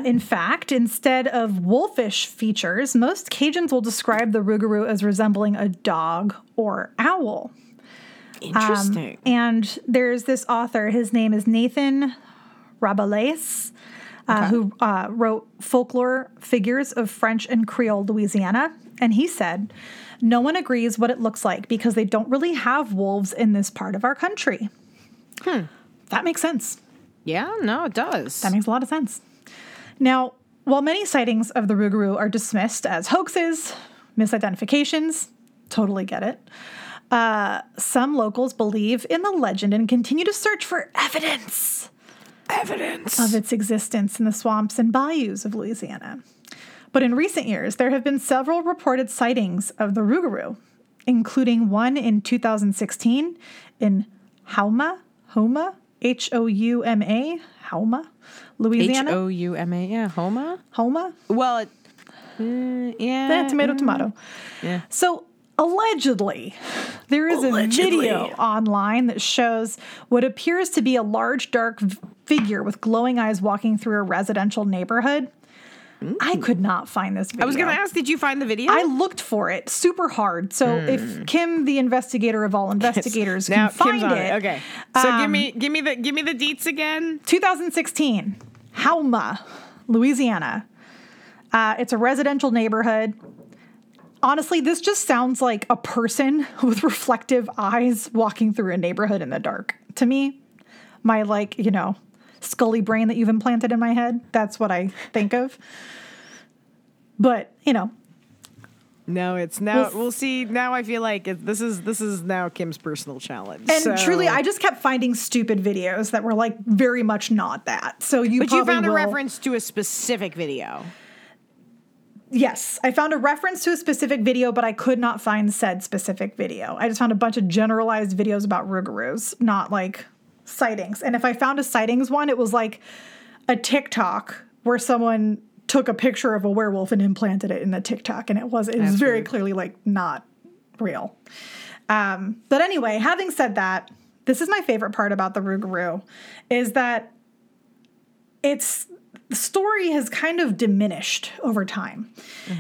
Speaker 1: in fact, instead of wolfish features, most Cajuns will describe the Rougarou as resembling a dog or owl.
Speaker 2: Interesting.
Speaker 1: And there's this author, his name is Nathan Rabalais, uh, who uh, wrote Folklore Figures of French and Creole Louisiana. And he said, No one agrees what it looks like because they don't really have wolves in this part of our country. Hmm. That makes sense.
Speaker 2: yeah, no, it does.
Speaker 1: That makes a lot of sense. Now, while many sightings of the Rougarou are dismissed as hoaxes, misidentifications, totally get it, uh, some locals believe in the legend and continue to search for evidence
Speaker 2: evidence.
Speaker 1: of its existence in the swamps and bayous of Louisiana. But in recent years, there have been several reported sightings of the Rougarou, including one in 2016 in Houma, Houma, H O U M A, Houma, Louisiana.
Speaker 2: O U M A. Yeah, Homa.
Speaker 1: Houma?
Speaker 2: Well, it, uh, yeah.
Speaker 1: Eh, tomato, tomato.
Speaker 2: yeah.
Speaker 1: So allegedly, there is
Speaker 2: Allegedly.
Speaker 1: a video online that shows what appears to be a large dark v- figure with glowing eyes walking through a residential neighborhood. I could not find this video.
Speaker 2: I was going to ask, did you find the video?
Speaker 1: I looked for it super hard. So if Kim, the investigator of all investigators,
Speaker 2: Hmm. now
Speaker 1: can find
Speaker 2: Kim's on
Speaker 1: it,
Speaker 2: it. Okay. So give
Speaker 1: um,
Speaker 2: me, give me the, give me the deets again.
Speaker 1: 2016, Houma, Louisiana. Uh, it's a residential neighborhood. Honestly, this just sounds like a person <laughs> with reflective eyes walking through a neighborhood in the dark. To me, my like, you know, scully brain that you've implanted in my head, that's what I think of. But, you know,
Speaker 2: No, it's now.
Speaker 1: Well,
Speaker 2: We'll, see. Now I feel like it, this is this is now Kim's personal challenge.
Speaker 1: and
Speaker 2: So-
Speaker 1: truly, I just kept finding stupid videos that were like very much not that. So you
Speaker 2: But you found a reference to a specific video.
Speaker 1: Yes, I found a reference to a specific video, but I could not find said specific video. I just found a bunch of generalized videos about Rougarous, not like sightings. And if I found a sightings one, it was like a TikTok where someone took a picture of a werewolf and implanted it in a TikTok, and it was it was very clearly like not real. Um, but anyway, having said that, this is my favorite part about the Rougarou, is that it's the story has kind of diminished over time.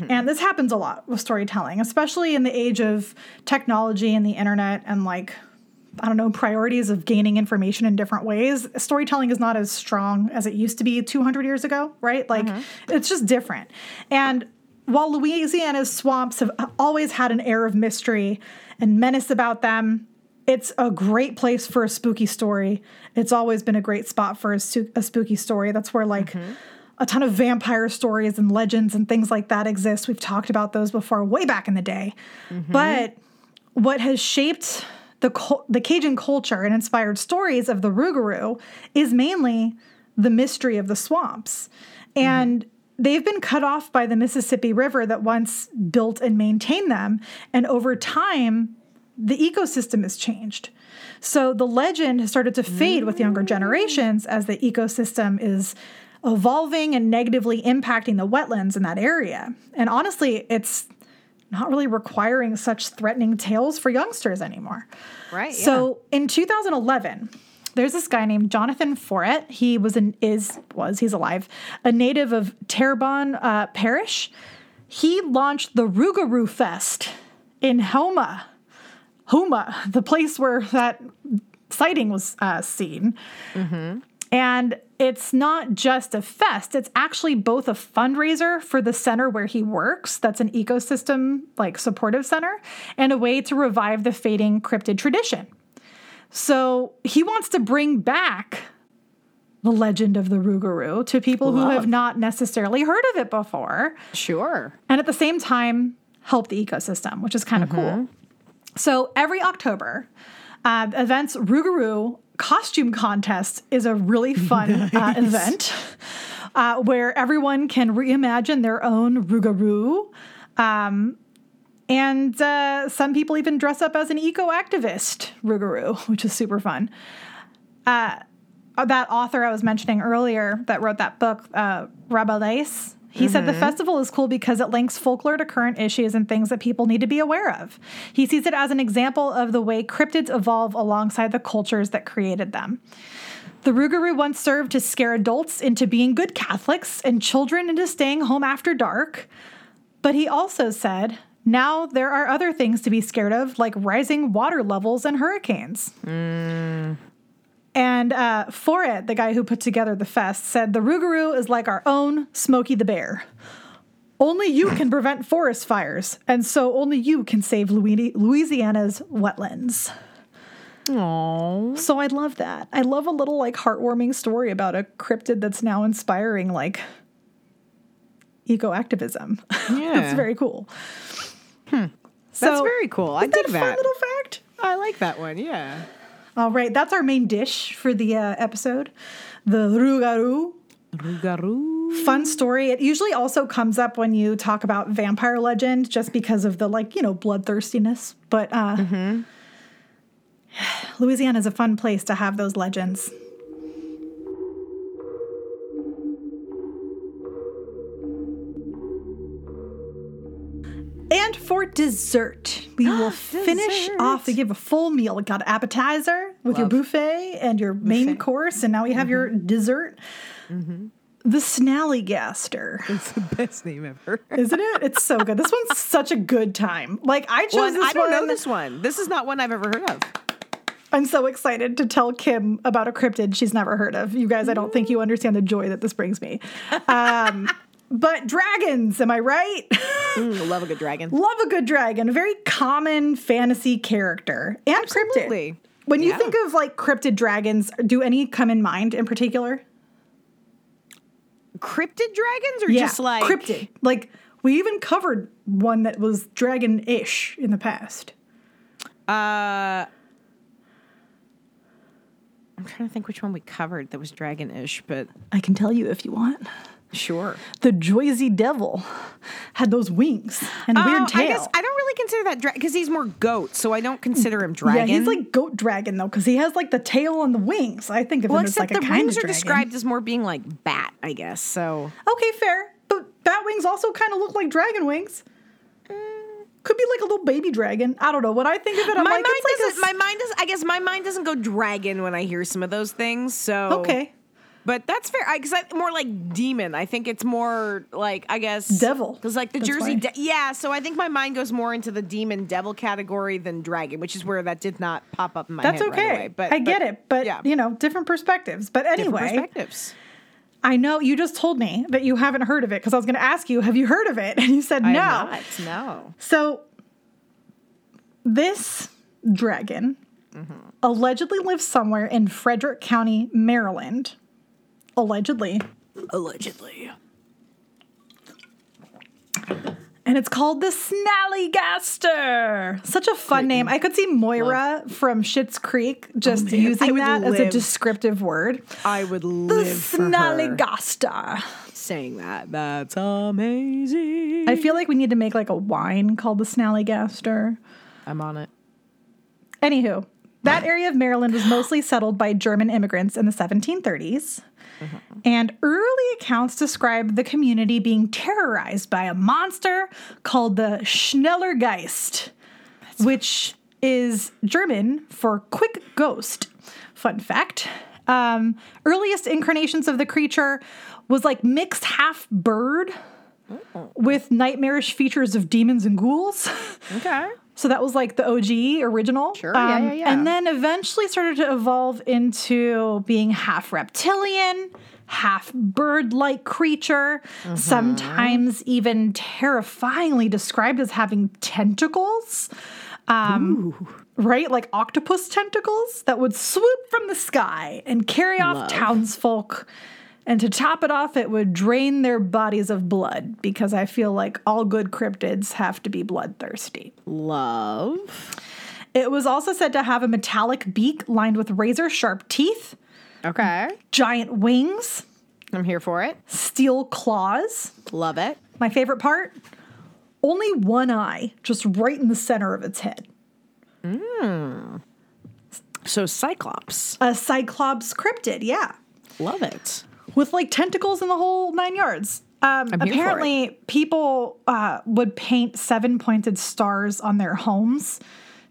Speaker 1: And this happens a lot with storytelling, especially in the age of technology and the internet and like I don't know, priorities of gaining information in different ways. Storytelling is not as strong as it used to be 200 years ago, right? Like mm-hmm. it's just different. And while Louisiana's swamps have always had an air of mystery and menace about them, it's a great place for a spooky story. It's always been a great spot for a, su- a spooky story. That's where like mm-hmm. a ton of vampire stories and legends and things like that exist. We've talked about those before, way back in the day. Mm-hmm. But what has shaped the the Cajun culture and inspired stories of the Rougarou is mainly the mystery of the swamps. Mm-hmm. And they've been cut off by the Mississippi River that once built and maintained them. And over time, the ecosystem has changed. So the legend has started to fade with younger mm. generations as the ecosystem is evolving and negatively impacting the wetlands in that area. And honestly, it's not really requiring such threatening tales for youngsters anymore.
Speaker 2: Right,
Speaker 1: So in 2011, there's this guy named Jonathan Foret. He was an is was he's alive, a native of Terrebonne uh, Parish. He launched the Rougarou Fest in Homa, Homa, the place where that sighting was uh, seen. And it's not just a fest, it's actually both a fundraiser for the center where he works, that's an ecosystem like supportive center, and a way to revive the fading cryptid tradition. So he wants to bring back the legend of the Rougarou to people who have not necessarily heard of it before
Speaker 2: Sure.
Speaker 1: and at the same time help the ecosystem, which is kind of cool. So every October, uh, events Rougarou costume contest is a really <laughs> fun uh, event uh, where everyone can reimagine their own Rougarou. Um, and uh, some people even dress up as an eco activist Rougarou, which is super fun. Uh, that author I was mentioning earlier that wrote that book, uh, Rabalais, he said the mm-hmm. festival is cool because it links folklore to current issues and things that people need to be aware of. He sees it as an example of the way cryptids evolve alongside the cultures that created them. The Rougarou once served to scare adults into being good Catholics and children into staying home after dark. But he also said, now there are other things to be scared of, like rising water levels and hurricanes. Mm. And uh, Foret, the guy who put together the fest, said the Rougarou is like our own Smokey the Bear. Only you can prevent forest fires, and so only you can save Louisiana's wetlands.
Speaker 2: Aww.
Speaker 1: So I love that. I love a little like heartwarming story about a cryptid that's now inspiring like eco activism. <laughs> that's very cool.
Speaker 2: That's
Speaker 1: So,
Speaker 2: very cool. I
Speaker 1: isn't that fun little fact.
Speaker 2: I like that one. Yeah.
Speaker 1: All right, that's our main dish for the uh, episode, the rougarou.
Speaker 2: Rougarou.
Speaker 1: Fun story. It usually also comes up when you talk about vampire legend, just because of the like you know bloodthirstiness. But uh, <sighs> Louisiana is a fun place to have those legends. For dessert, we <gasps> will finish off. We give a full meal. We got appetizer with your buffet and your main course, and now we have your mm-hmm. dessert. Mm-hmm. The Snallygaster, <laughs>
Speaker 2: It's the best name ever.
Speaker 1: isn't it? It's so good. This one's <laughs> such a good time. Like I chose
Speaker 2: Well,
Speaker 1: this
Speaker 2: I don't know this one. This is not one I've ever heard of.
Speaker 1: I'm so excited to tell Kim about a cryptid she's never heard of. You guys, I don't think you mm. understand the joy that this brings me. Um, <laughs> but dragons, am I right?
Speaker 2: Mm, love a good dragon. <laughs>
Speaker 1: Love a good dragon, a very common fantasy character and
Speaker 2: Absolutely.
Speaker 1: cryptid. When you
Speaker 2: Yeah.
Speaker 1: think of like cryptid dragons, do any come in mind in particular?
Speaker 2: Cryptid dragons or just like
Speaker 1: cryptid. Like we even covered one that was dragon-ish in the past.
Speaker 2: Uh, I'm trying to think which one we covered that was dragon-ish, but
Speaker 1: I can tell you if you want.
Speaker 2: Sure.
Speaker 1: The Joyzy Devil had those wings and a weird
Speaker 2: Oh,
Speaker 1: tail.
Speaker 2: I guess I don't really consider that dragon because he's more goat, so I don't consider him dragon.
Speaker 1: Yeah, he's like goat dragon though, because he has like the tail and the wings. I think of
Speaker 2: well,
Speaker 1: him as
Speaker 2: except
Speaker 1: like a
Speaker 2: the
Speaker 1: kind
Speaker 2: wings are
Speaker 1: dragon.
Speaker 2: described as more being like bat, I guess. So
Speaker 1: Okay, fair. But bat wings also kind of look like dragon wings. Mm. Could be like a little baby dragon. I don't know. When I think of it, I'm
Speaker 2: my
Speaker 1: like,
Speaker 2: mind
Speaker 1: like a
Speaker 2: doesn't. my mind does. I guess my mind doesn't go dragon when I hear some of those things. So
Speaker 1: Okay.
Speaker 2: But that's fair because I, more like demon. I think it's more like I guess
Speaker 1: Devil.
Speaker 2: because like the
Speaker 1: That's
Speaker 2: Jersey. De- yeah, so I think my mind goes more into the demon devil category than dragon, which is where that did not pop up in my
Speaker 1: That's
Speaker 2: head
Speaker 1: okay.
Speaker 2: right away. But
Speaker 1: I get it. But
Speaker 2: yeah.
Speaker 1: you know, different perspectives. But
Speaker 2: different
Speaker 1: anyway,
Speaker 2: perspectives.
Speaker 1: I know you just told me that you haven't heard of it because I was going to ask you, have you heard of it? And you said
Speaker 2: I
Speaker 1: no.
Speaker 2: not, no.
Speaker 1: So this dragon mm-hmm. allegedly lives somewhere in Frederick County, Maryland. Allegedly.
Speaker 2: Allegedly.
Speaker 1: And it's called the Snallygaster. Such a fun name. I could see Moira from Schitt's Creek just
Speaker 2: oh, I
Speaker 1: using that as a descriptive word.
Speaker 2: I would love
Speaker 1: The
Speaker 2: live her
Speaker 1: Snallygaster.
Speaker 2: saying that. That's amazing.
Speaker 1: I feel like we need to make like a wine called the Snallygaster.
Speaker 2: I'm on it.
Speaker 1: Anywho, that area of Maryland was mostly settled by German immigrants in the 1730s. And early accounts describe the community being terrorized by a monster called the Schnellergeist, which is German for quick ghost. Fun fact. Um, earliest incarnations of the creature was like mixed half bird with nightmarish features of demons and ghouls.
Speaker 2: Okay.
Speaker 1: So that was like the OG original. Um,
Speaker 2: yeah, yeah, yeah.
Speaker 1: And then eventually started to evolve into being half reptilian, half bird like creature,
Speaker 2: Mm-hmm.
Speaker 1: sometimes even terrifyingly described as having tentacles. Um, right? Like octopus tentacles that would swoop from the sky and carry off townsfolk. And to top it off, it would drain their bodies of blood because I feel like all good cryptids have to be bloodthirsty.
Speaker 2: Love.
Speaker 1: It was also said to have a metallic beak lined with razor sharp teeth,
Speaker 2: Okay.
Speaker 1: giant wings,
Speaker 2: I'm here for it.
Speaker 1: steel claws.
Speaker 2: Love it.
Speaker 1: My favorite part only one eye, just right in the center of its head. Hmm.
Speaker 2: So Cyclops.
Speaker 1: A cyclops cryptid, yeah.
Speaker 2: Love it.
Speaker 1: With like tentacles in the whole nine yards. Um,
Speaker 2: I'm here for
Speaker 1: apparently, people uh, would paint seven pointed stars on their homes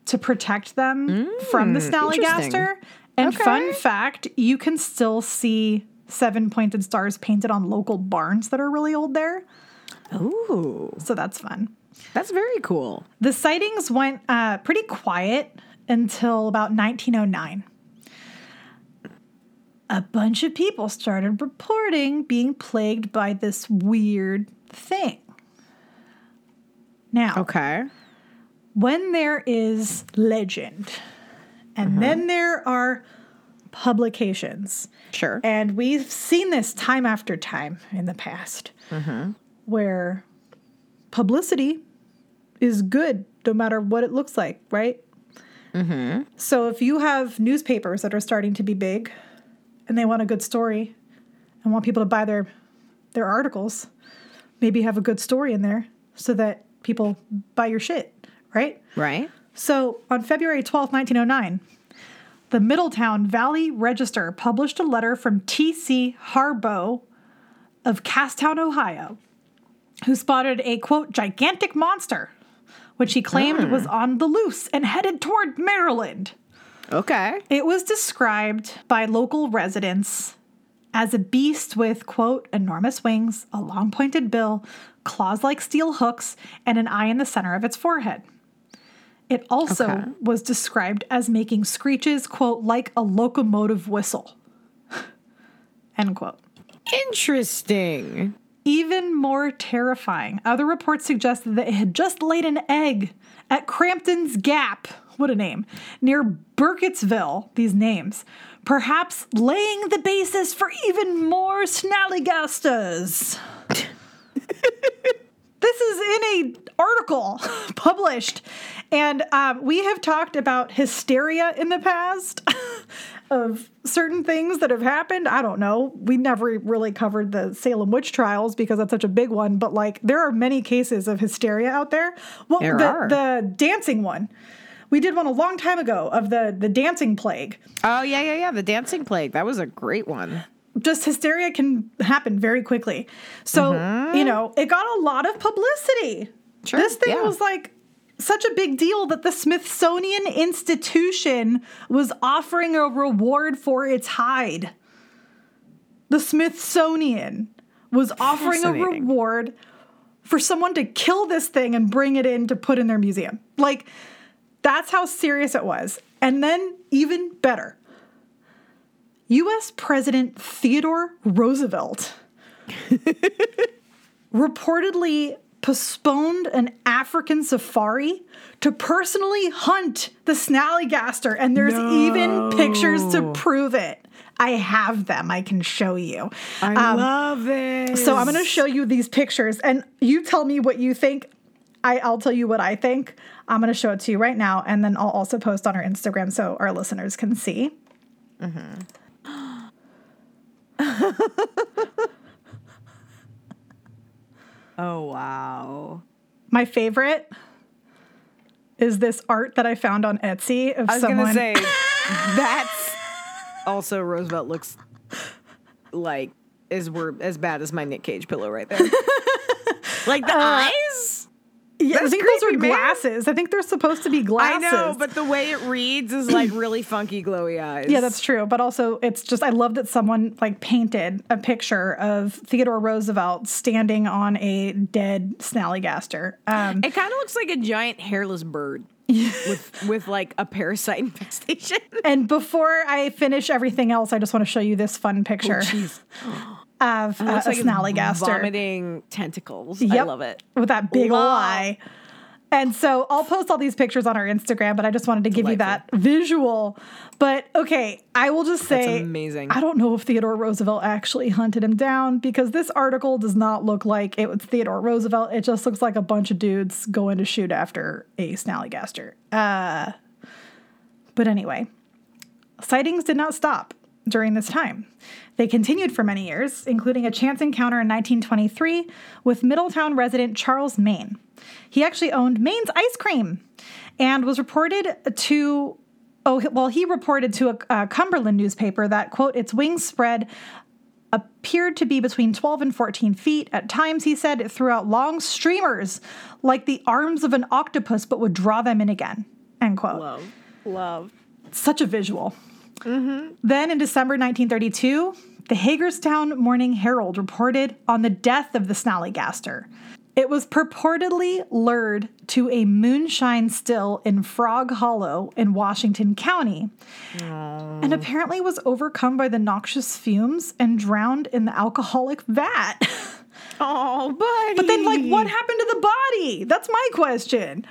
Speaker 1: to protect them from the Snallygaster. And fun fact, you can still see seven pointed stars painted on local barns that are really old there.
Speaker 2: Ooh,
Speaker 1: So that's fun.
Speaker 2: that's very cool.
Speaker 1: The sightings went uh, pretty quiet until about 1909. A bunch of people started reporting being plagued by this weird thing. Now,
Speaker 2: Okay.
Speaker 1: when there is legend, and mm-hmm. then there are publications,
Speaker 2: Sure.
Speaker 1: and we've seen this time after time in the past mm-hmm. where publicity is good no matter what it looks like, right? Mm-hmm. So if you have newspapers that are starting to be big and they want a good story and want people to buy their their articles, maybe have a good story in there so that people buy your shit, right?
Speaker 2: right.
Speaker 1: So on February 12th, 1909, the Middletown Valley Register published a letter from T.C. Harbaugh of Casstown, Ohio, who spotted a quote, gigantic monster, which he claimed hmm. was on the loose and headed toward Maryland.
Speaker 2: Okay.
Speaker 1: It was described by local residents as a beast with, quote, enormous wings, a long pointed bill, claws like steel hooks, and an eye in the center of its forehead. It also
Speaker 2: Okay.
Speaker 1: was described as making screeches, quote, like a locomotive whistle, <laughs> end quote.
Speaker 2: Interesting.
Speaker 1: Even more terrifying, other reports suggested that it had just laid an egg at Crampton's Gap. What a name. Near Burkittsville, these names. Perhaps laying the basis for even more snallygastas. <laughs> this is in a article <laughs> published and um, we have talked about hysteria in the past <laughs> of certain things that have happened. I don't know. We never really covered the Salem witch trials because that's such a big one, but like there are many cases of hysteria out there. Well,
Speaker 2: There
Speaker 1: the,
Speaker 2: are.
Speaker 1: the dancing one. We did one a long time ago of the the dancing plague.
Speaker 2: Oh yeah, yeah, yeah. The dancing plague. That was a great one.
Speaker 1: Just hysteria can happen very quickly. So, mm-hmm. you know, it got a lot of publicity.
Speaker 2: Sure,
Speaker 1: This thing
Speaker 2: yeah.
Speaker 1: was like such a big deal that the Smithsonian Institution was offering a reward for its hide. The Smithsonian was offering a reward for someone to kill this thing and bring it in to put in their museum. Like, that's how serious it was. And then, even better, US President Theodore Roosevelt <laughs> reportedly postponed an African safari to personally hunt the snallygaster, and there's even pictures to prove it. I have them. I can show you.
Speaker 2: I
Speaker 1: Um,
Speaker 2: love this.
Speaker 1: so I'm going to show you these pictures, and you tell me what you think. I, I'll tell you what I think. I'm going to show it to you right now, and then I'll also post on our Instagram so our listeners can see. <gasps>
Speaker 2: Oh wow.
Speaker 1: My favorite is this art that I found on Etsy of
Speaker 2: I was
Speaker 1: someone.
Speaker 2: gonna say <laughs> that's also Roosevelt looks like is were as bad as my Nick Cage pillow right there. <laughs> like the uh, eyes.
Speaker 1: Yeah, I
Speaker 2: that's
Speaker 1: think those are
Speaker 2: creepy, man.
Speaker 1: glasses. I think they're supposed to be glasses.
Speaker 2: I know, but the way it reads is <clears throat> like really funky, glowy eyes.
Speaker 1: Yeah, that's true. But also, it's just I love that someone like painted a picture of Theodore Roosevelt standing on a dead snallygaster. Um,
Speaker 2: It kind of looks like a giant hairless bird <laughs> with with like a parasite <laughs> infestation.
Speaker 1: and before I finish everything else, I just want to show you this fun picture
Speaker 2: Jeez, <gasps> <gasps> <gasps>
Speaker 1: of uh, a
Speaker 2: like it's
Speaker 1: snallygaster.
Speaker 2: vomiting tentacles. I love it.
Speaker 1: with that big
Speaker 2: Love.
Speaker 1: eye. And so I'll post all these pictures on our Instagram, but I just wanted to give you that visual. But okay, I will just say
Speaker 2: amazing.
Speaker 1: I don't know if Theodore Roosevelt actually hunted him down because this article does not look like it was Theodore Roosevelt. It just looks like a bunch of dudes going to shoot after a snallygaster. Uh, but anyway, sightings did not stop during this time. They continued for many years, including a chance encounter in 1923 with Middletown resident Charles Maine. He actually owned Maine's ice cream and was reported to oh well he reported to a, a Cumberland newspaper that quote its wings spread appeared to be between 12 and 14 feet. At times, he said, it threw out long streamers like the arms of an octopus, but would draw them in again. End quote
Speaker 2: Love, love.
Speaker 1: such a visual. Mm-hmm. Then in December 1932, the Hagerstown Morning Herald reported on the death of the snallygaster. It was purportedly lured to a moonshine still in Frog Hollow in Washington County, and apparently was overcome by the noxious fumes and drowned in the alcoholic vat. <laughs>
Speaker 2: Oh, buddy.
Speaker 1: but then, like, what happened to the body? That's my question.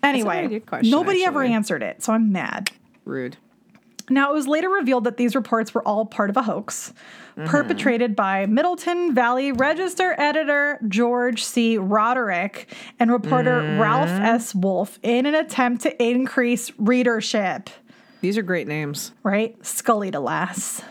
Speaker 1: Anyway,
Speaker 2: question,
Speaker 1: nobody ever answered it, so I'm mad.
Speaker 2: Rude.
Speaker 1: Now, it was later revealed that these reports were all part of a hoax perpetrated by Middletown Valley Register editor George C. Rhoderick and reporter Ralph mm. S. Wolf in an attempt to increase readership.
Speaker 2: These are great names.
Speaker 1: Right? Scully to lass.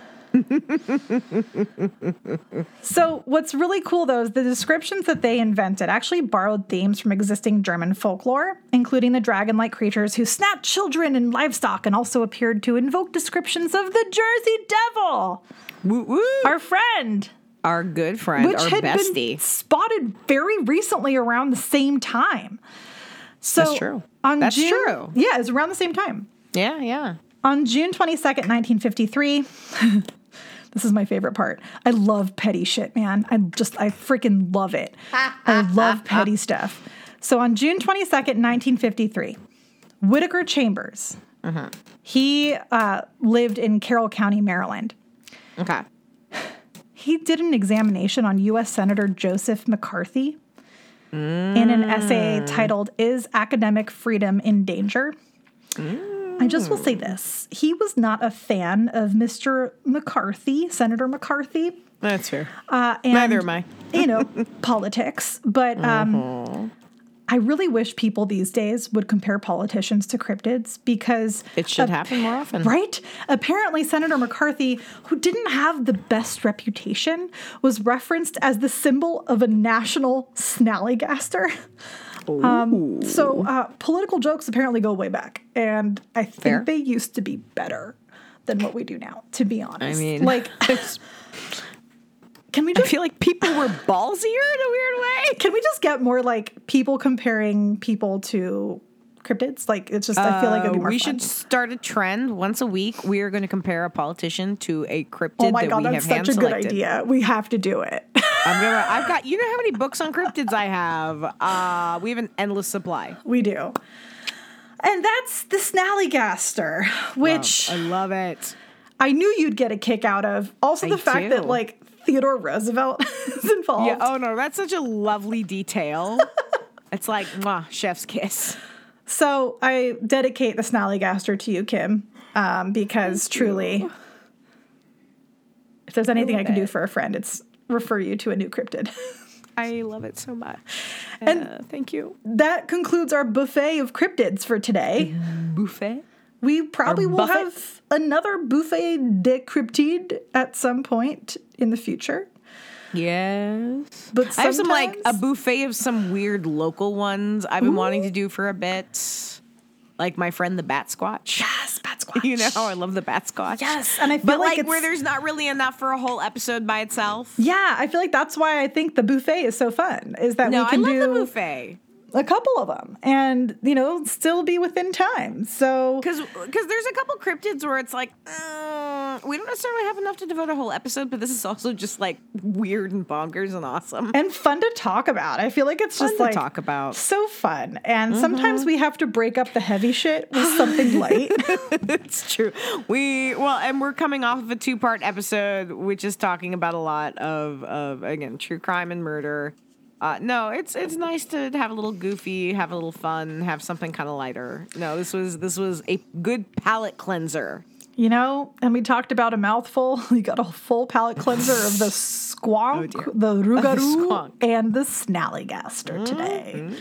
Speaker 1: So, what's really cool though is the descriptions that they invented actually borrowed themes from existing German folklore, including the dragon like creatures who snapped children and livestock and also appeared to invoke descriptions of the Jersey Devil,
Speaker 2: Woo woo. Our,
Speaker 1: friend!
Speaker 2: our good friend,
Speaker 1: which
Speaker 2: our
Speaker 1: had
Speaker 2: bestie.
Speaker 1: been spotted very recently around the same time. So,
Speaker 2: That's true.
Speaker 1: On
Speaker 2: That's
Speaker 1: June-
Speaker 2: true.
Speaker 1: Yeah, it was around the same time.
Speaker 2: Yeah, yeah.
Speaker 1: On June 22nd, 1953, <laughs> this is my favorite part. I love petty shit, man. I just, I freaking love it. I love petty <laughs> stuff. So on June 22nd, 1953, Whittaker Chambers, mm-hmm. he uh, lived in Carroll County, Maryland.
Speaker 2: Okay.
Speaker 1: He did an examination on U.S. Senator Joseph McCarthy in an essay mm. titled Is Academic Freedom in Danger? Mm. I just will say this. He was not a fan of Mr. McCarthy, Senator McCarthy.
Speaker 2: That's fair.
Speaker 1: Uh, and,
Speaker 2: Neither am I.
Speaker 1: you know, <laughs> politics. But um, I really wish people these days would compare politicians to cryptids because
Speaker 2: It should happen more often.
Speaker 1: Right? Apparently, Senator McCarthy, who didn't have the best reputation, was referenced as the symbol of a national snallygaster. <laughs> Um, so, uh, political jokes apparently go way back. And I think
Speaker 2: Fair.
Speaker 1: they used to be better than what we do now, to be honest.
Speaker 2: I mean,
Speaker 1: like, <laughs> <laughs> can we
Speaker 2: I
Speaker 1: just
Speaker 2: feel like people were ballsier in a weird way. <laughs>
Speaker 1: can we just get more like people comparing people to cryptids? Like it's just I feel like it'd be
Speaker 2: Uh,
Speaker 1: more
Speaker 2: we
Speaker 1: fun.
Speaker 2: should start a trend once a week. We are going to compare a politician to a cryptid
Speaker 1: Oh my god, that's such a good idea. We have to do it.
Speaker 2: I'm gonna. I've got. You know how many books on cryptids I have? Uh, we have an endless supply.
Speaker 1: we do. And that's the Snallygaster, which
Speaker 2: I love it.
Speaker 1: I knew you'd get a kick out of. Also,
Speaker 2: I
Speaker 1: the fact
Speaker 2: do.
Speaker 1: that like Theodore Roosevelt <laughs> is involved.
Speaker 2: Yeah. Oh no, that's such a lovely detail. <laughs> it's like, mwah, chef's kiss.
Speaker 1: So I dedicate the Snallygaster to you, Kim, um, because truly, if there's anything I,
Speaker 2: love
Speaker 1: can do for a friend, it's refer you to a new cryptid. <laughs>
Speaker 2: I love it so much.
Speaker 1: And-
Speaker 2: Uh, thank you.
Speaker 1: that concludes our buffet of cryptids for today.
Speaker 2: Buffet.
Speaker 1: We probably will have another buffet de cryptide at some point in the future.
Speaker 2: Yes.
Speaker 1: But
Speaker 2: I have some like a buffet of some weird local ones I've been wanting to do for a bit. Like my friend the Bat Squatch.
Speaker 1: Yes, <laughs>
Speaker 2: You know, I love the Bat Squatch.
Speaker 1: Yes, and I feel
Speaker 2: But
Speaker 1: like,
Speaker 2: like, where there's not really enough for a whole episode by itself.
Speaker 1: yeah, I feel like that's why I think the buffet is so fun. Is that
Speaker 2: No,
Speaker 1: we can do.
Speaker 2: I love
Speaker 1: do
Speaker 2: the buffet.
Speaker 1: A couple of them, and you know, still be within time. So
Speaker 2: Because because there's a couple cryptids where it's like uh, we don't necessarily have enough to devote a whole episode, but this is also just like weird and bonkers and awesome.
Speaker 1: and fun to talk about. I feel like it's
Speaker 2: Fun
Speaker 1: just
Speaker 2: to
Speaker 1: like
Speaker 2: talk about.
Speaker 1: so fun. And sometimes we have to break up the heavy shit with something light. <laughs>
Speaker 2: it's true. We well, and we're coming off of a two part episode, which is talking about a lot of of again true crime and murder. Uh, no, it's it's nice to have a little goofy, have a little fun, have something kind of lighter. No, this was this was a good palate cleanser.
Speaker 1: You know, and we talked about a mouthful. <laughs> You got a full palate cleanser of the squonk,
Speaker 2: Oh,
Speaker 1: the rougarou,
Speaker 2: squonk.
Speaker 1: and the snallygaster today.
Speaker 2: Mm-hmm.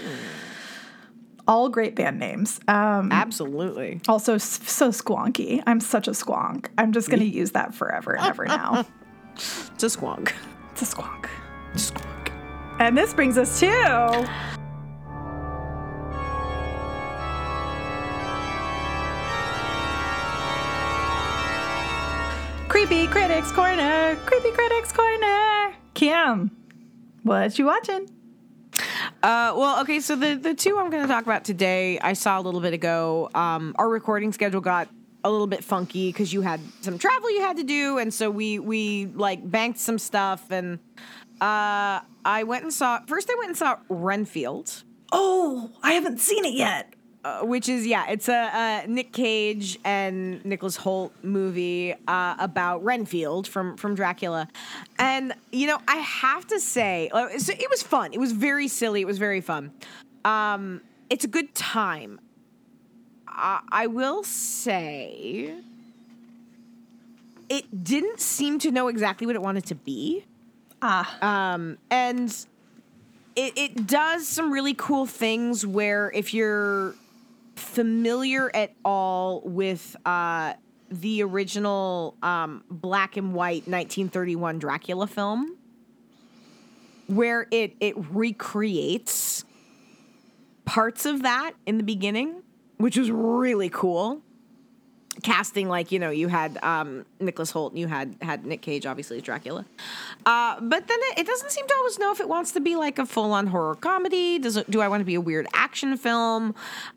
Speaker 1: All great band names. Um,
Speaker 2: Absolutely.
Speaker 1: also, so squonky. I'm such a squonk. I'm just going to use that forever and ever now. <laughs>
Speaker 2: It's a squonk.
Speaker 1: It's a squonk.
Speaker 2: Squonk.
Speaker 1: And this brings us to. Creepy Critics Corner. Creepy Critics Corner. Kim, what you watching?
Speaker 2: Uh, well, okay, so the, the two I'm going to talk about today, I saw a little bit ago. Um, our recording schedule got a little bit funky because you had some travel you had to do, and so we we like banked some stuff, and uh, I went and saw. First, I went and saw Renfield,
Speaker 1: Oh, I haven't seen it yet.
Speaker 2: uh, which is yeah, it's a, a Nick Cage and Nicholas Hoult movie uh, about Renfield from from Dracula, and you know I have to say, uh, so it was fun. It was very silly. It was very fun. Um, it's a good time. I, I will say, it didn't seem to know exactly what it wanted to be
Speaker 1: Ah,
Speaker 2: um, and it, it does some really cool things where if you're familiar at all with uh, the original um, black and white 1931 Dracula film, where it it recreates parts of that in the beginning, which is really cool casting like you know you had um Nicholas Hoult and you had had Nick Cage obviously as Dracula. Uh but then it, it doesn't seem to always know if it wants to be like a full-on horror comedy. Does it do I want to be a weird action film?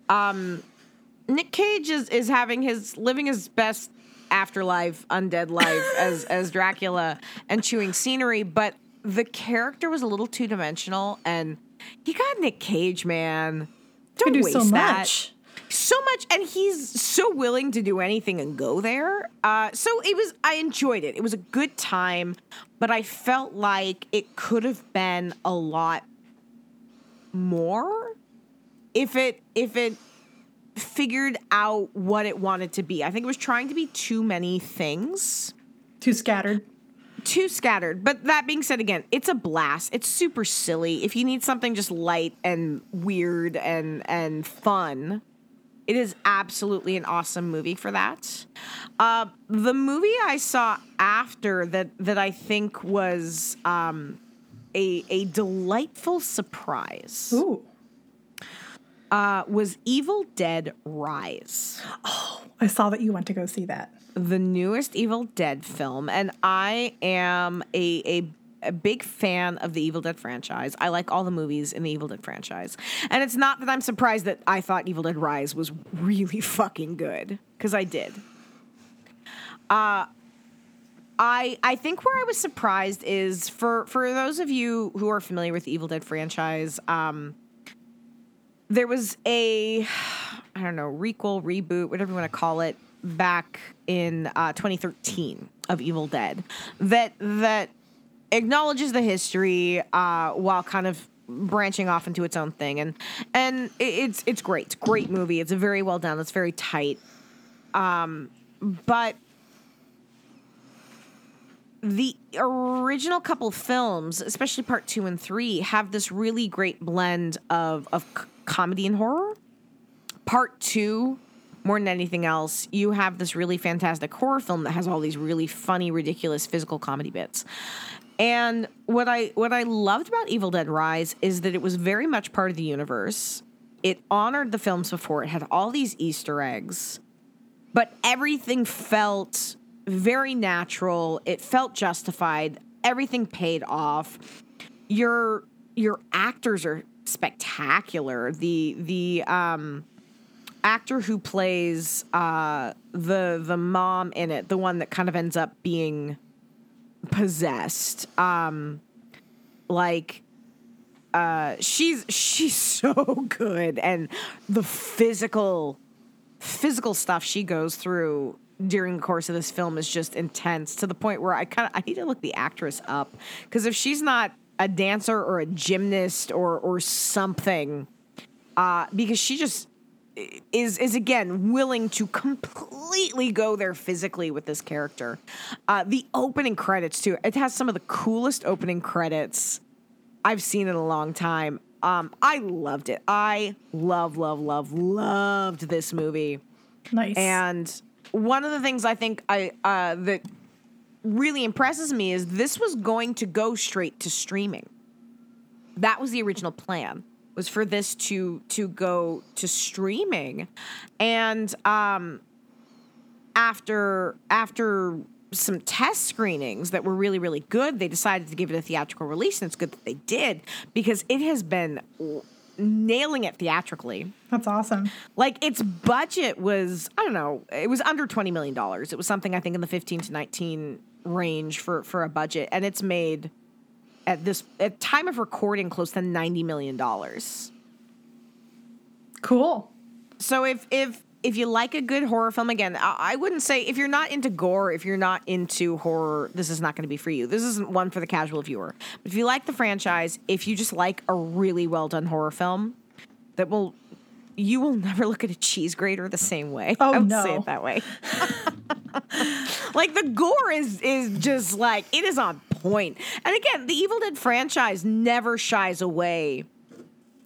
Speaker 2: Um Nick Cage is is having his living his best afterlife undead life <laughs> as as Dracula and chewing scenery but the character was a little two-dimensional and you got Nick Cage man. Don't
Speaker 1: do
Speaker 2: waste
Speaker 1: so
Speaker 2: that.
Speaker 1: much.
Speaker 2: So much and he's so willing to do anything and go there uh, so it was i enjoyed it it was a good time but i felt like it could have been a lot more if it if it figured out what it wanted to be i think it was trying to be too many things
Speaker 1: too scattered.
Speaker 2: too scattered. But that being said, again, it's a blast. It's super silly. If you need something just light and weird and and fun, it is absolutely an awesome movie for that. Uh, the movie I saw after that that I think was um, a a delightful surprise
Speaker 1: Ooh.
Speaker 2: uh, was Evil Dead Rise.
Speaker 1: Oh, I saw that you went to go see that.
Speaker 2: the newest Evil Dead film, and I am a, a a big fan of the Evil Dead franchise. I like all the movies in the Evil Dead franchise, and it's not that I'm surprised that I thought Evil Dead Rise was really <laughs> fucking good because I did. Uh I I think where I was surprised is for for those of you who are familiar with the Evil Dead franchise, um, there was a I don't know requel, reboot, whatever you want to call it, back in uh, 2013 of Evil Dead that that acknowledges the history uh, while kind of branching off into its own thing. And and it's it's great. Great movie. It's very well done. It's very tight. Um but the original couple films, especially part two and three, have this really great blend of of c- comedy and horror. Part two, more than anything else, you have this really fantastic horror film that has all these really funny, ridiculous physical comedy bits. And what I what I loved about Evil Dead Rise is that it was very much part of the universe. It honored the films before. It had all these Easter eggs but everything felt very natural. It felt justified. Everything paid off. Your your actors are spectacular. The the um actor who plays uh the the mom in it, the one that kind of ends up being possessed. Um like uh she's she's <laughs> so good and the physical physical stuff she goes through during the course of this film is just intense to the point where I kind of I need to look the actress up because if she's not a dancer or a gymnast or or something, uh, because she just is is again willing to completely go there physically with this character. Uh, the opening credits too. It has some of the coolest opening credits I've seen in a long time. Um, I loved it. I love, love, love, loved this movie.
Speaker 1: Nice.
Speaker 2: And one of the things I think I uh, that really impresses me is this was going to go straight to streaming. That was the original plan was for this to to go to streaming, and um, after after some test screenings that were really really good, they decided to give it a theatrical release, and it's good that they did because it has been nailing it theatrically.
Speaker 1: That's awesome.
Speaker 2: Like its budget was, I don't know, it was under twenty million dollars. It was something I think in the fifteen to nineteen range for for a budget, and it's made at this at time of recording close to ninety million dollars.
Speaker 1: Cool.
Speaker 2: So if if if you like a good horror film, again, I, I wouldn't say if you're not into gore, if you're not into horror, this is not going to be for you. This isn't one for the casual viewer. But if you like the franchise, if you just like a really well done horror film, that will you will never look at a cheese grater the same way.
Speaker 1: Oh,
Speaker 2: I would
Speaker 1: no.
Speaker 2: say it that way. <laughs> like the gore is is just like it is on point. And again, the Evil Dead franchise never shies away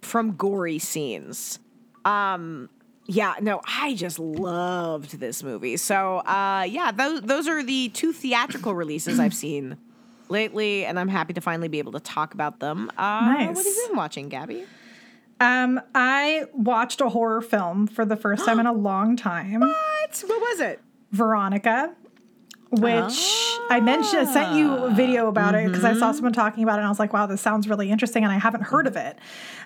Speaker 2: from gory scenes. Um yeah, no, I just loved this movie. So, uh yeah, those those are the two theatrical releases I've seen lately and I'm happy to finally be able to talk about them. Uh what have you been watching, Gabby?
Speaker 1: Um, I watched a horror film for the first time in a <gasps> long time.
Speaker 2: What? What was it?
Speaker 1: Veronica, which I mentioned, I sent you a video about it because I saw someone talking about it and I was like, wow, this sounds really interesting and I haven't heard of it.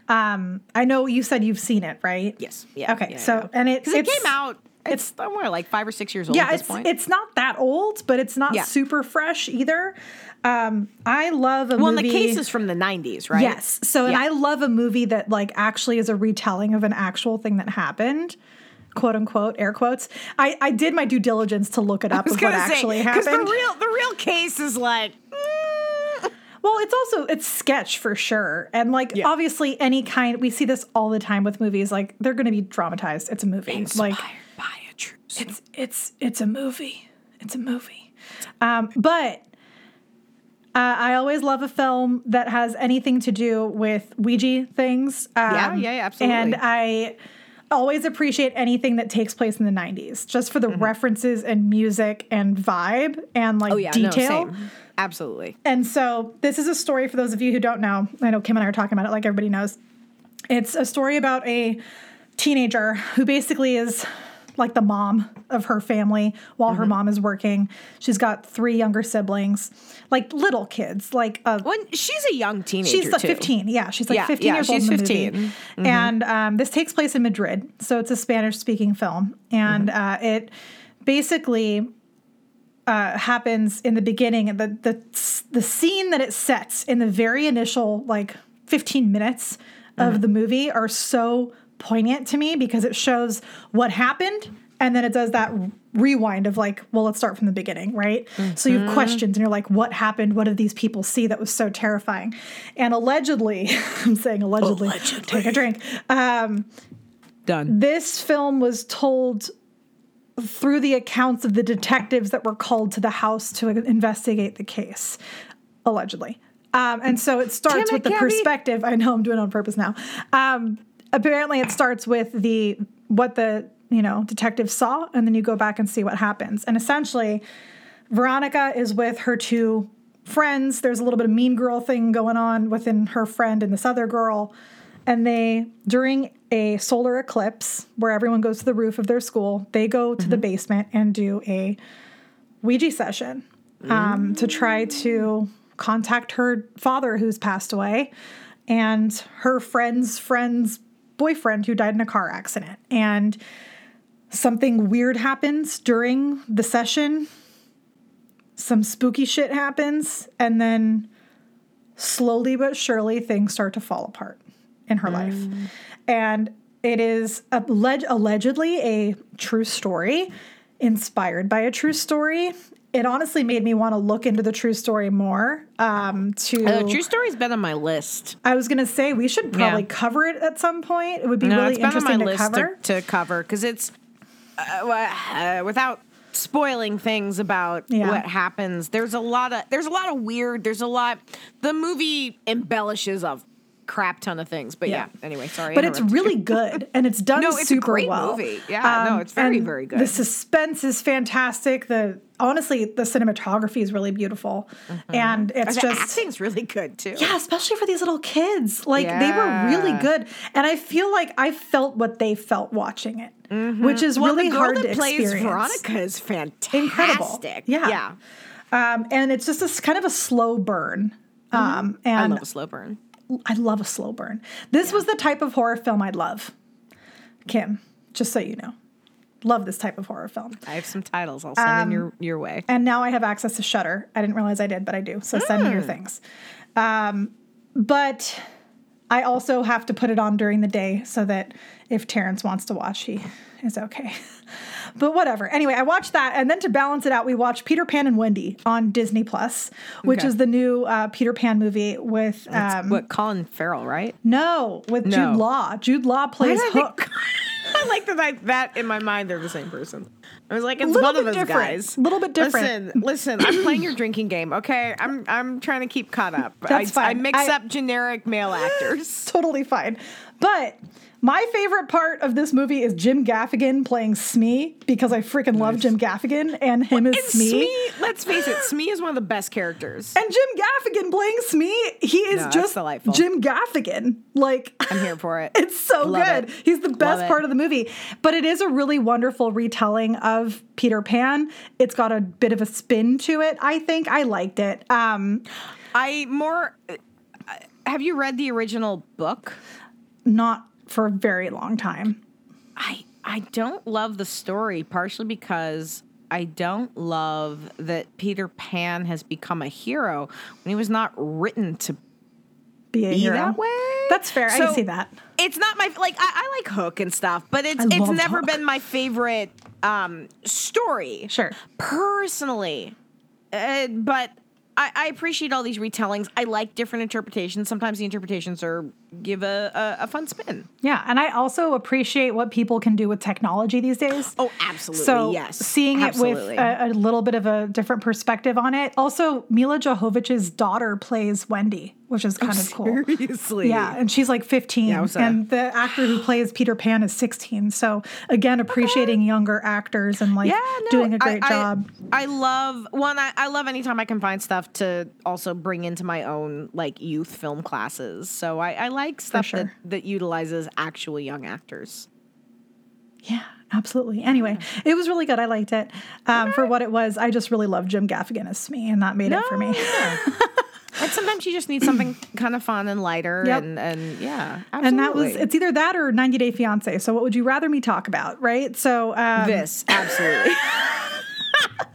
Speaker 1: Um, I know you said you've seen it, right?
Speaker 2: Yes. Yeah.
Speaker 1: Okay.
Speaker 2: yeah,
Speaker 1: so,
Speaker 2: yeah.
Speaker 1: and it,
Speaker 2: it came out, it's, somewhere like five or six years old
Speaker 1: Yeah,
Speaker 2: at this
Speaker 1: it's
Speaker 2: point.
Speaker 1: it's not that old, but it's not
Speaker 2: Yeah.
Speaker 1: super fresh either. Um, I love a
Speaker 2: well,
Speaker 1: movie.
Speaker 2: the case is from the 90s, right?
Speaker 1: Yes. So, and I love a movie that like actually is a retelling of an actual thing that happened. "Quote unquote," air quotes. I, I did my due diligence to look it up of what
Speaker 2: say,
Speaker 1: actually
Speaker 2: Because the real, the real case is like, mm,
Speaker 1: Well, it's also it's sketch for sure, and like
Speaker 2: Yeah.
Speaker 1: obviously any kind we see this all the time with movies. Like they're going to be dramatized. It's a movie.
Speaker 2: inspired
Speaker 1: Like
Speaker 2: by a true story.
Speaker 1: it's it's it's a movie. It's a movie. Um, but Uh, I always love a film that has anything to do with Ouija things. Um,
Speaker 2: Yeah, yeah, yeah, absolutely.
Speaker 1: And I always appreciate anything that takes place in the 90s, just for the references and music and vibe and like
Speaker 2: Mm-hmm. Oh yeah, no,
Speaker 1: detail.
Speaker 2: same. Absolutely.
Speaker 1: And so this is a story for those of you who don't know. I know Kim and I are talking about it like everybody knows. It's a story about a teenager who basically is like the mom of her family while
Speaker 2: Mm-hmm.
Speaker 1: her mom is working. She's got three younger siblings, like little kids, like a
Speaker 2: When she's a young teenager,
Speaker 1: She's like
Speaker 2: too.
Speaker 1: 15. Yeah, she's like
Speaker 2: Yeah,
Speaker 1: 15
Speaker 2: yeah,
Speaker 1: years old
Speaker 2: she's
Speaker 1: in the
Speaker 2: 15.
Speaker 1: movie. And um, this takes place in Madrid, so it's a Spanish-speaking film, and uh, it basically uh, happens in the beginning. The the the scene that it sets in the very initial like 15 minutes of the movie are so poignant to me because it shows what happened and then it does that rewind of like well let's start from the beginning right so you have questions and you're like what happened what did these people see that was so terrifying and allegedly <laughs> i'm saying allegedly, take a drink um,
Speaker 2: Done.
Speaker 1: this film was told through the accounts of the detectives that were called to the house to investigate the case, allegedly. Um, and so it starts
Speaker 2: Damn it,
Speaker 1: with the
Speaker 2: Gabby.
Speaker 1: perspective. I know I'm doing it on purpose now. Um, apparently, it starts with the what the you know detectives saw, and then you go back and see what happens. And essentially, Veronica is with her two friends. There's a little bit of mean girl thing going on within her friend and this other girl. And they, during a solar eclipse where everyone goes to the roof of their school, they go to the basement and do a Ouija session um, to try to contact her father who's passed away and her friend's friend's boyfriend who died in a car accident. And something weird happens during the session. Some spooky shit happens. And then slowly but surely things start to fall apart in her life. And it is alleg- allegedly a true story inspired by a true story. It honestly made me want to look into the true story more um to
Speaker 2: Uh, true story's been on my list.
Speaker 1: i was gonna say we should probably
Speaker 2: Yeah.
Speaker 1: cover it at some point it would be
Speaker 2: No,
Speaker 1: really
Speaker 2: it's been on my
Speaker 1: interesting to cover
Speaker 2: to, to cover because it's uh, uh, without spoiling things about
Speaker 1: Yeah.
Speaker 2: what happens. There's a lot of there's a lot of weird. There's a lot. The movie embellishes a crap ton of things. But yeah.
Speaker 1: Yeah.
Speaker 2: Anyway, sorry.
Speaker 1: But it's
Speaker 2: interrupted you.
Speaker 1: really good and it's done <laughs>
Speaker 2: No, it's a
Speaker 1: super
Speaker 2: great
Speaker 1: well.
Speaker 2: movie. Yeah, no, it's very, very good.
Speaker 1: The suspense is fantastic. The honestly, the cinematography is really beautiful, and it's
Speaker 2: the
Speaker 1: just
Speaker 2: acting's really good too.
Speaker 1: yeah, especially for these little kids. Like they were really good, and I feel like I felt what they felt watching it, which is
Speaker 2: Mm-hmm. Well,
Speaker 1: really hard to experience.
Speaker 2: Veronica is fantastic.
Speaker 1: Incredible.
Speaker 2: Yeah.
Speaker 1: Yeah. Um, and it's just a kind of a slow burn. Um,
Speaker 2: Mm-hmm. I
Speaker 1: and
Speaker 2: love a slow burn.
Speaker 1: I love a slow burn. This was the type of horror film I'd love. Kim, just so you know. Love this type of horror film.
Speaker 2: I have some titles I'll send
Speaker 1: Um,
Speaker 2: in your your way.
Speaker 1: And now I have access to Shudder. I didn't realize I did, but I do. So send me your things. Um, but I also have to put it on during the day so that if Terrence wants to watch, he is okay. <laughs> but whatever. Anyway, I watched that, and then to balance it out, we watched Peter Pan and Wendy on Disney Plus, which
Speaker 2: Okay.
Speaker 1: is the new uh, Peter Pan movie with um,
Speaker 2: what Colin Farrell, right?
Speaker 1: no with
Speaker 2: No.
Speaker 1: Jude Law. Jude Law plays
Speaker 2: did I think-
Speaker 1: Hook. <laughs>
Speaker 2: I like that. I, that in my mind, they're the same person. I was like, it's one of those
Speaker 1: different.
Speaker 2: guys.
Speaker 1: Little bit different.
Speaker 2: Listen, listen. I'm playing your drinking game. Okay, I'm I'm trying to keep caught up.
Speaker 1: That's
Speaker 2: I, I mix
Speaker 1: I-
Speaker 2: up generic male actors. <laughs>
Speaker 1: totally fine. But my favorite part of this movie is Jim Gaffigan playing Smee because I freaking love Jim Gaffigan and him as
Speaker 2: And
Speaker 1: Smee.
Speaker 2: Smee, let's face it, Smee is one of the best characters. <laughs>
Speaker 1: And Jim Gaffigan playing Smee, he is
Speaker 2: No,
Speaker 1: just
Speaker 2: delightful.
Speaker 1: Jim Gaffigan. Like
Speaker 2: I'm here for it. <laughs>
Speaker 1: It's so
Speaker 2: Love
Speaker 1: good.
Speaker 2: it.
Speaker 1: He's the best part of the movie. But it is a really wonderful retelling of Peter Pan. It's got a bit of a spin to it, I think. I liked it. Um,
Speaker 2: I more. uh, Have you read the original book?
Speaker 1: not for a very long time.
Speaker 2: I I don't love the story partially because I don't love that Peter Pan has become a hero when he was not written to
Speaker 1: Be a
Speaker 2: be
Speaker 1: hero.
Speaker 2: that way.
Speaker 1: That's fair. I
Speaker 2: So,
Speaker 1: can see that.
Speaker 2: It's not my like I, I like Hook and stuff, but it's
Speaker 1: I
Speaker 2: it's never
Speaker 1: Hook.
Speaker 2: been my favorite um story.
Speaker 1: Sure.
Speaker 2: Personally. Uh, but I, I appreciate all these retellings. I like different interpretations. Sometimes the interpretations are give a, a, a fun spin.
Speaker 1: Yeah, and I also appreciate what people can do with technology these days.
Speaker 2: Oh, absolutely.
Speaker 1: So
Speaker 2: yes.
Speaker 1: seeing
Speaker 2: Absolutely.
Speaker 1: it with a, a little bit of a different perspective on it. Also, Milla Jovovich's daughter plays Wendy, which is oh, kind of cool.
Speaker 2: Seriously.
Speaker 1: Yeah, and she's like 15,
Speaker 2: Yowza.
Speaker 1: and the actor who plays Peter Pan is 16. So again, appreciating younger actors and like
Speaker 2: Yeah, no,
Speaker 1: doing a great
Speaker 2: I,
Speaker 1: job.
Speaker 2: I love one. I, I love anytime I can find stuff to also bring into my own like youth film classes. So I, I like stuff
Speaker 1: sure.
Speaker 2: that, that utilizes actual young actors.
Speaker 1: Yeah, absolutely. Anyway, it was really good. I liked it um, for what it was. I just really loved Jim Gaffigan as Smee, and that made it for me. <laughs>
Speaker 2: And sometimes you just need something kind of fun and lighter,
Speaker 1: Yep.
Speaker 2: and and yeah, absolutely.
Speaker 1: And that was it's either that or 90 Day Fiance. So what would you rather me talk about, right? So um,
Speaker 2: this absolutely. <laughs>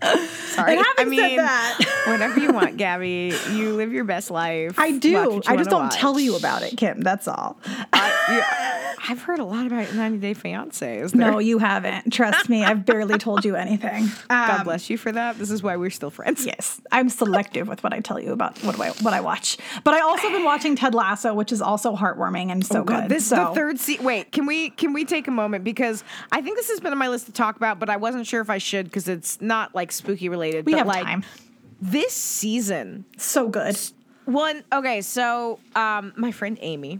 Speaker 2: Sorry,
Speaker 1: And having
Speaker 2: I
Speaker 1: said
Speaker 2: mean,
Speaker 1: that- <laughs>
Speaker 2: whatever you want, Gabby. You live your best life.
Speaker 1: I do. I just don't tell you about it, Kim. That's all.
Speaker 2: I, yeah, I've heard a lot about 90 Day Fiance.
Speaker 1: No, you haven't. Trust me, I've barely told you anything. <laughs>
Speaker 2: God
Speaker 1: Um,
Speaker 2: bless you for that. This is why we're still friends.
Speaker 1: Yes, I'm selective with what I tell you about what I what I watch. But I also been watching Ted Lasso, which is also heartwarming and so good.
Speaker 2: Oh, This
Speaker 1: so
Speaker 2: the third season. Wait, can we can we take a moment because I think this has been on my list to talk about, but I wasn't sure if I should because it's not like spooky related.
Speaker 1: we
Speaker 2: but
Speaker 1: have
Speaker 2: like
Speaker 1: time.
Speaker 2: this season,
Speaker 1: So good.
Speaker 2: one okay. So um, my friend Amy,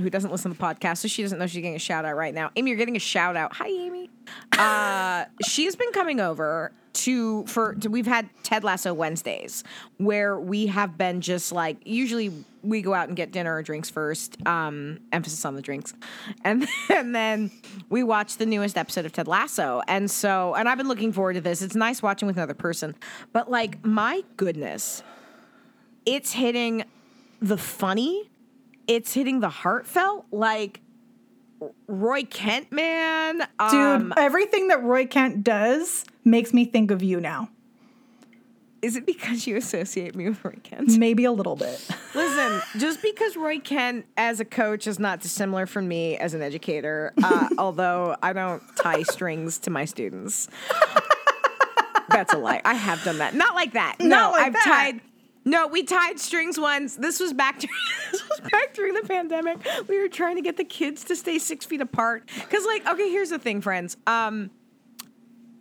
Speaker 2: who doesn't listen to the podcast, so she doesn't know she's getting a shout out right now. Amy, you're getting a shout out. Hi, Amy. Uh, she has been coming over to for to, we've had Ted Lasso Wednesdays where we have been just like usually we go out and get dinner or drinks first. Um, emphasis on the drinks, and <laughs> and then we watch the newest episode of Ted Lasso. And so and I've been looking forward to this. It's nice watching with another person, but like my goodness, it's hitting the funny, it's hitting the heartfelt, like. Roy Kent, man,
Speaker 1: Dude,
Speaker 2: um,
Speaker 1: everything that Roy Kent does makes me think of you now.
Speaker 2: Is it because you associate me with Roy Kent? <laughs>
Speaker 1: Maybe a little bit.
Speaker 2: Listen, just because Roy Kent as a coach is not dissimilar from me as an educator, uh, <laughs> although I don't tie strings to my students. That's a lie. I have done that. Not like that. No,
Speaker 1: Not like
Speaker 2: I've
Speaker 1: that.
Speaker 2: tied. No, we tied strings once. This was back to <laughs> this was back during the pandemic. We were trying to get the kids to stay six feet apart. Cause like, okay, here's the thing, friends. Um,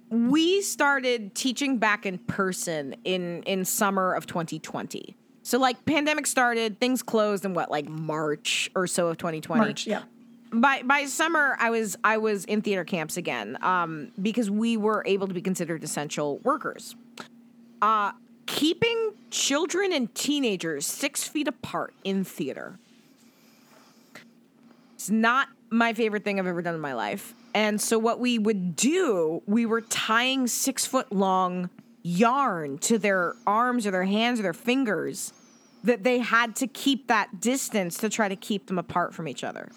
Speaker 2: we started teaching back in person in in summer of 2020. So like pandemic started, things closed in what like March or so of 2020.
Speaker 1: March, yeah.
Speaker 2: By by summer I was I was in theater camps again um because we were able to be considered essential workers. Uh keeping children and teenagers 6 feet apart in theater. It's not my favorite thing I've ever done in my life. And so what we would do, we were tying six foot long yarn to their arms or their hands or their fingers that they had to keep that distance to try to keep them apart from each other.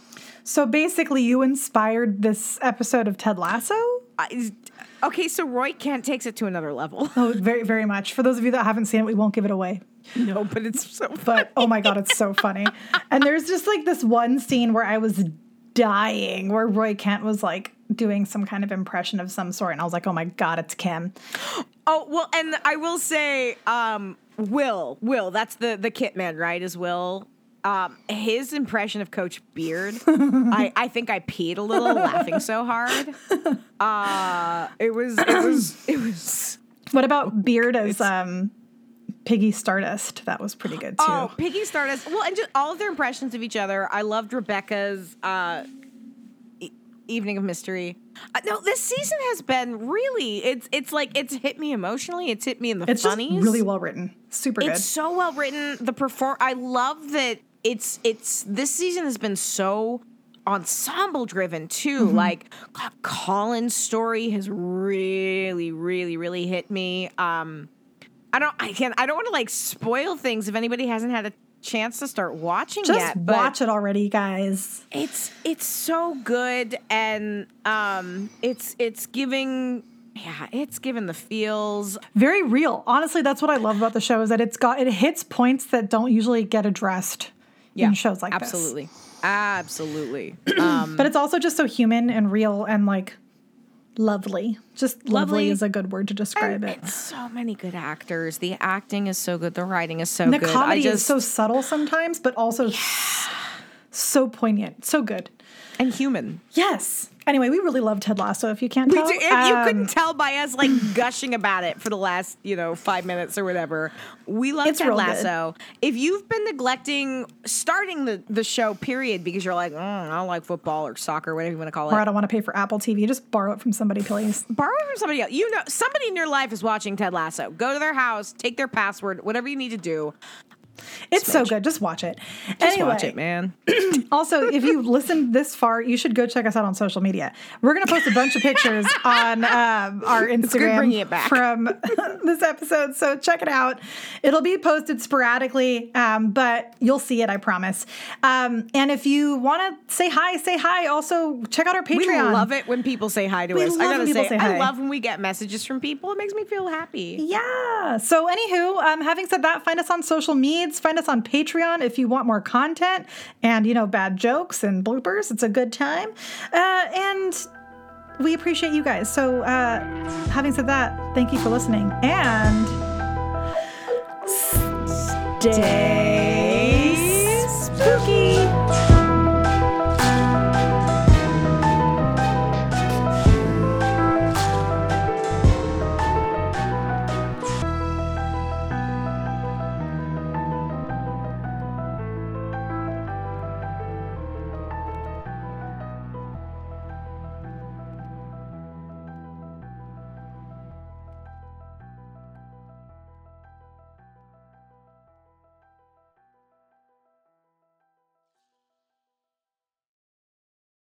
Speaker 1: So basically, you inspired this episode of Ted Lasso?
Speaker 2: I, okay, so Roy Kent takes it to another level.
Speaker 1: Oh, very, very much. For those of you that haven't seen it, we won't give it away.
Speaker 2: no, but it's so
Speaker 1: But oh my God, it's so funny. And there's just like this one scene where I was dying, where Roy Kent was like doing some kind of impression of some sort. And I was like, oh my God, it's Kim. <gasps>
Speaker 2: Oh well, and I will say, um, Will, Will, that's the the Kit Man, right? Is Will? Um, his impression of Coach Beard, I, I think I peed a little laughing so hard. Uh, it was it was it was.
Speaker 1: What about Beard as um, Piggy Stardust? That was pretty good too.
Speaker 2: Oh, Piggy Stardust. Well, and just all of their impressions of each other. I loved Rebecca's uh, E- Evening of Mystery. Uh, no, this season has been really. It's it's like it's hit me emotionally. It's hit me in the
Speaker 1: it's
Speaker 2: funnies.
Speaker 1: just really well written. Super good.
Speaker 2: It's so well written. The perform. I love that. It's it's this season has been so ensemble driven too.
Speaker 1: Mm-hmm.
Speaker 2: Like God, Colin's story has really, really, really hit me. Um, I don't. I can. I don't want to like spoil things if anybody hasn't had a chance to start watching
Speaker 1: Just
Speaker 2: yet. But
Speaker 1: watch it already, guys.
Speaker 2: it's it's so good and um, it's it's giving. Yeah, it's giving the feels.
Speaker 1: Very real. Honestly, that's what I love about the show is that it's got it hits points that don't usually get addressed in shows like this.
Speaker 2: absolutely, absolutely. <clears throat> Um,
Speaker 1: But it's also just so human and real and like lovely. Just lovely,
Speaker 2: Lovely.
Speaker 1: is a good word to describe it.
Speaker 2: and so many good actors. The acting is so good. The writing is so
Speaker 1: And the
Speaker 2: good.
Speaker 1: comedy
Speaker 2: I just
Speaker 1: is so subtle sometimes, but also s- So poignant, so good.
Speaker 2: And human.
Speaker 1: Yes. Anyway, we really love Ted Lasso. If you can't
Speaker 2: We
Speaker 1: tell,
Speaker 2: if you
Speaker 1: Um,
Speaker 2: couldn't tell by us like <laughs> gushing about it for the last, you know, five minutes or whatever. We love Ted
Speaker 1: real good.
Speaker 2: Lasso. If you've been neglecting starting the, the show, period, because you're like, mm, I don't like football or soccer, whatever you want to call it,
Speaker 1: or I don't want to pay for Apple TV. Just borrow it from somebody, please. <laughs>
Speaker 2: Borrow it from somebody else. You know, somebody in your life is watching Ted Lasso. Go to their house, take their password, whatever you need to do.
Speaker 1: It's so good. Just watch it.
Speaker 2: Just
Speaker 1: anyway,
Speaker 2: watch it, man. <clears throat> <clears throat>
Speaker 1: also, if you listened this far, you should go check us out on social media. We're going to post a bunch of pictures <laughs> on um, our Instagram from <laughs> this episode. So check it out. It'll be posted sporadically, um, but you'll see it, I promise. Um, and if you want to say hi, say hi. Also, check out our Patreon.
Speaker 2: We love it when people say hi to
Speaker 1: We
Speaker 2: us. I gotta
Speaker 1: people
Speaker 2: say,
Speaker 1: say
Speaker 2: I love when we get messages from people. It makes me feel happy.
Speaker 1: Yeah. So, anywho, um, having said that, find us on social Find us on Patreon if you want more content and, you know, bad jokes and bloopers. It's a good time. Uh, and we appreciate you guys. So, uh, having said that, thank you for listening and stay spooky.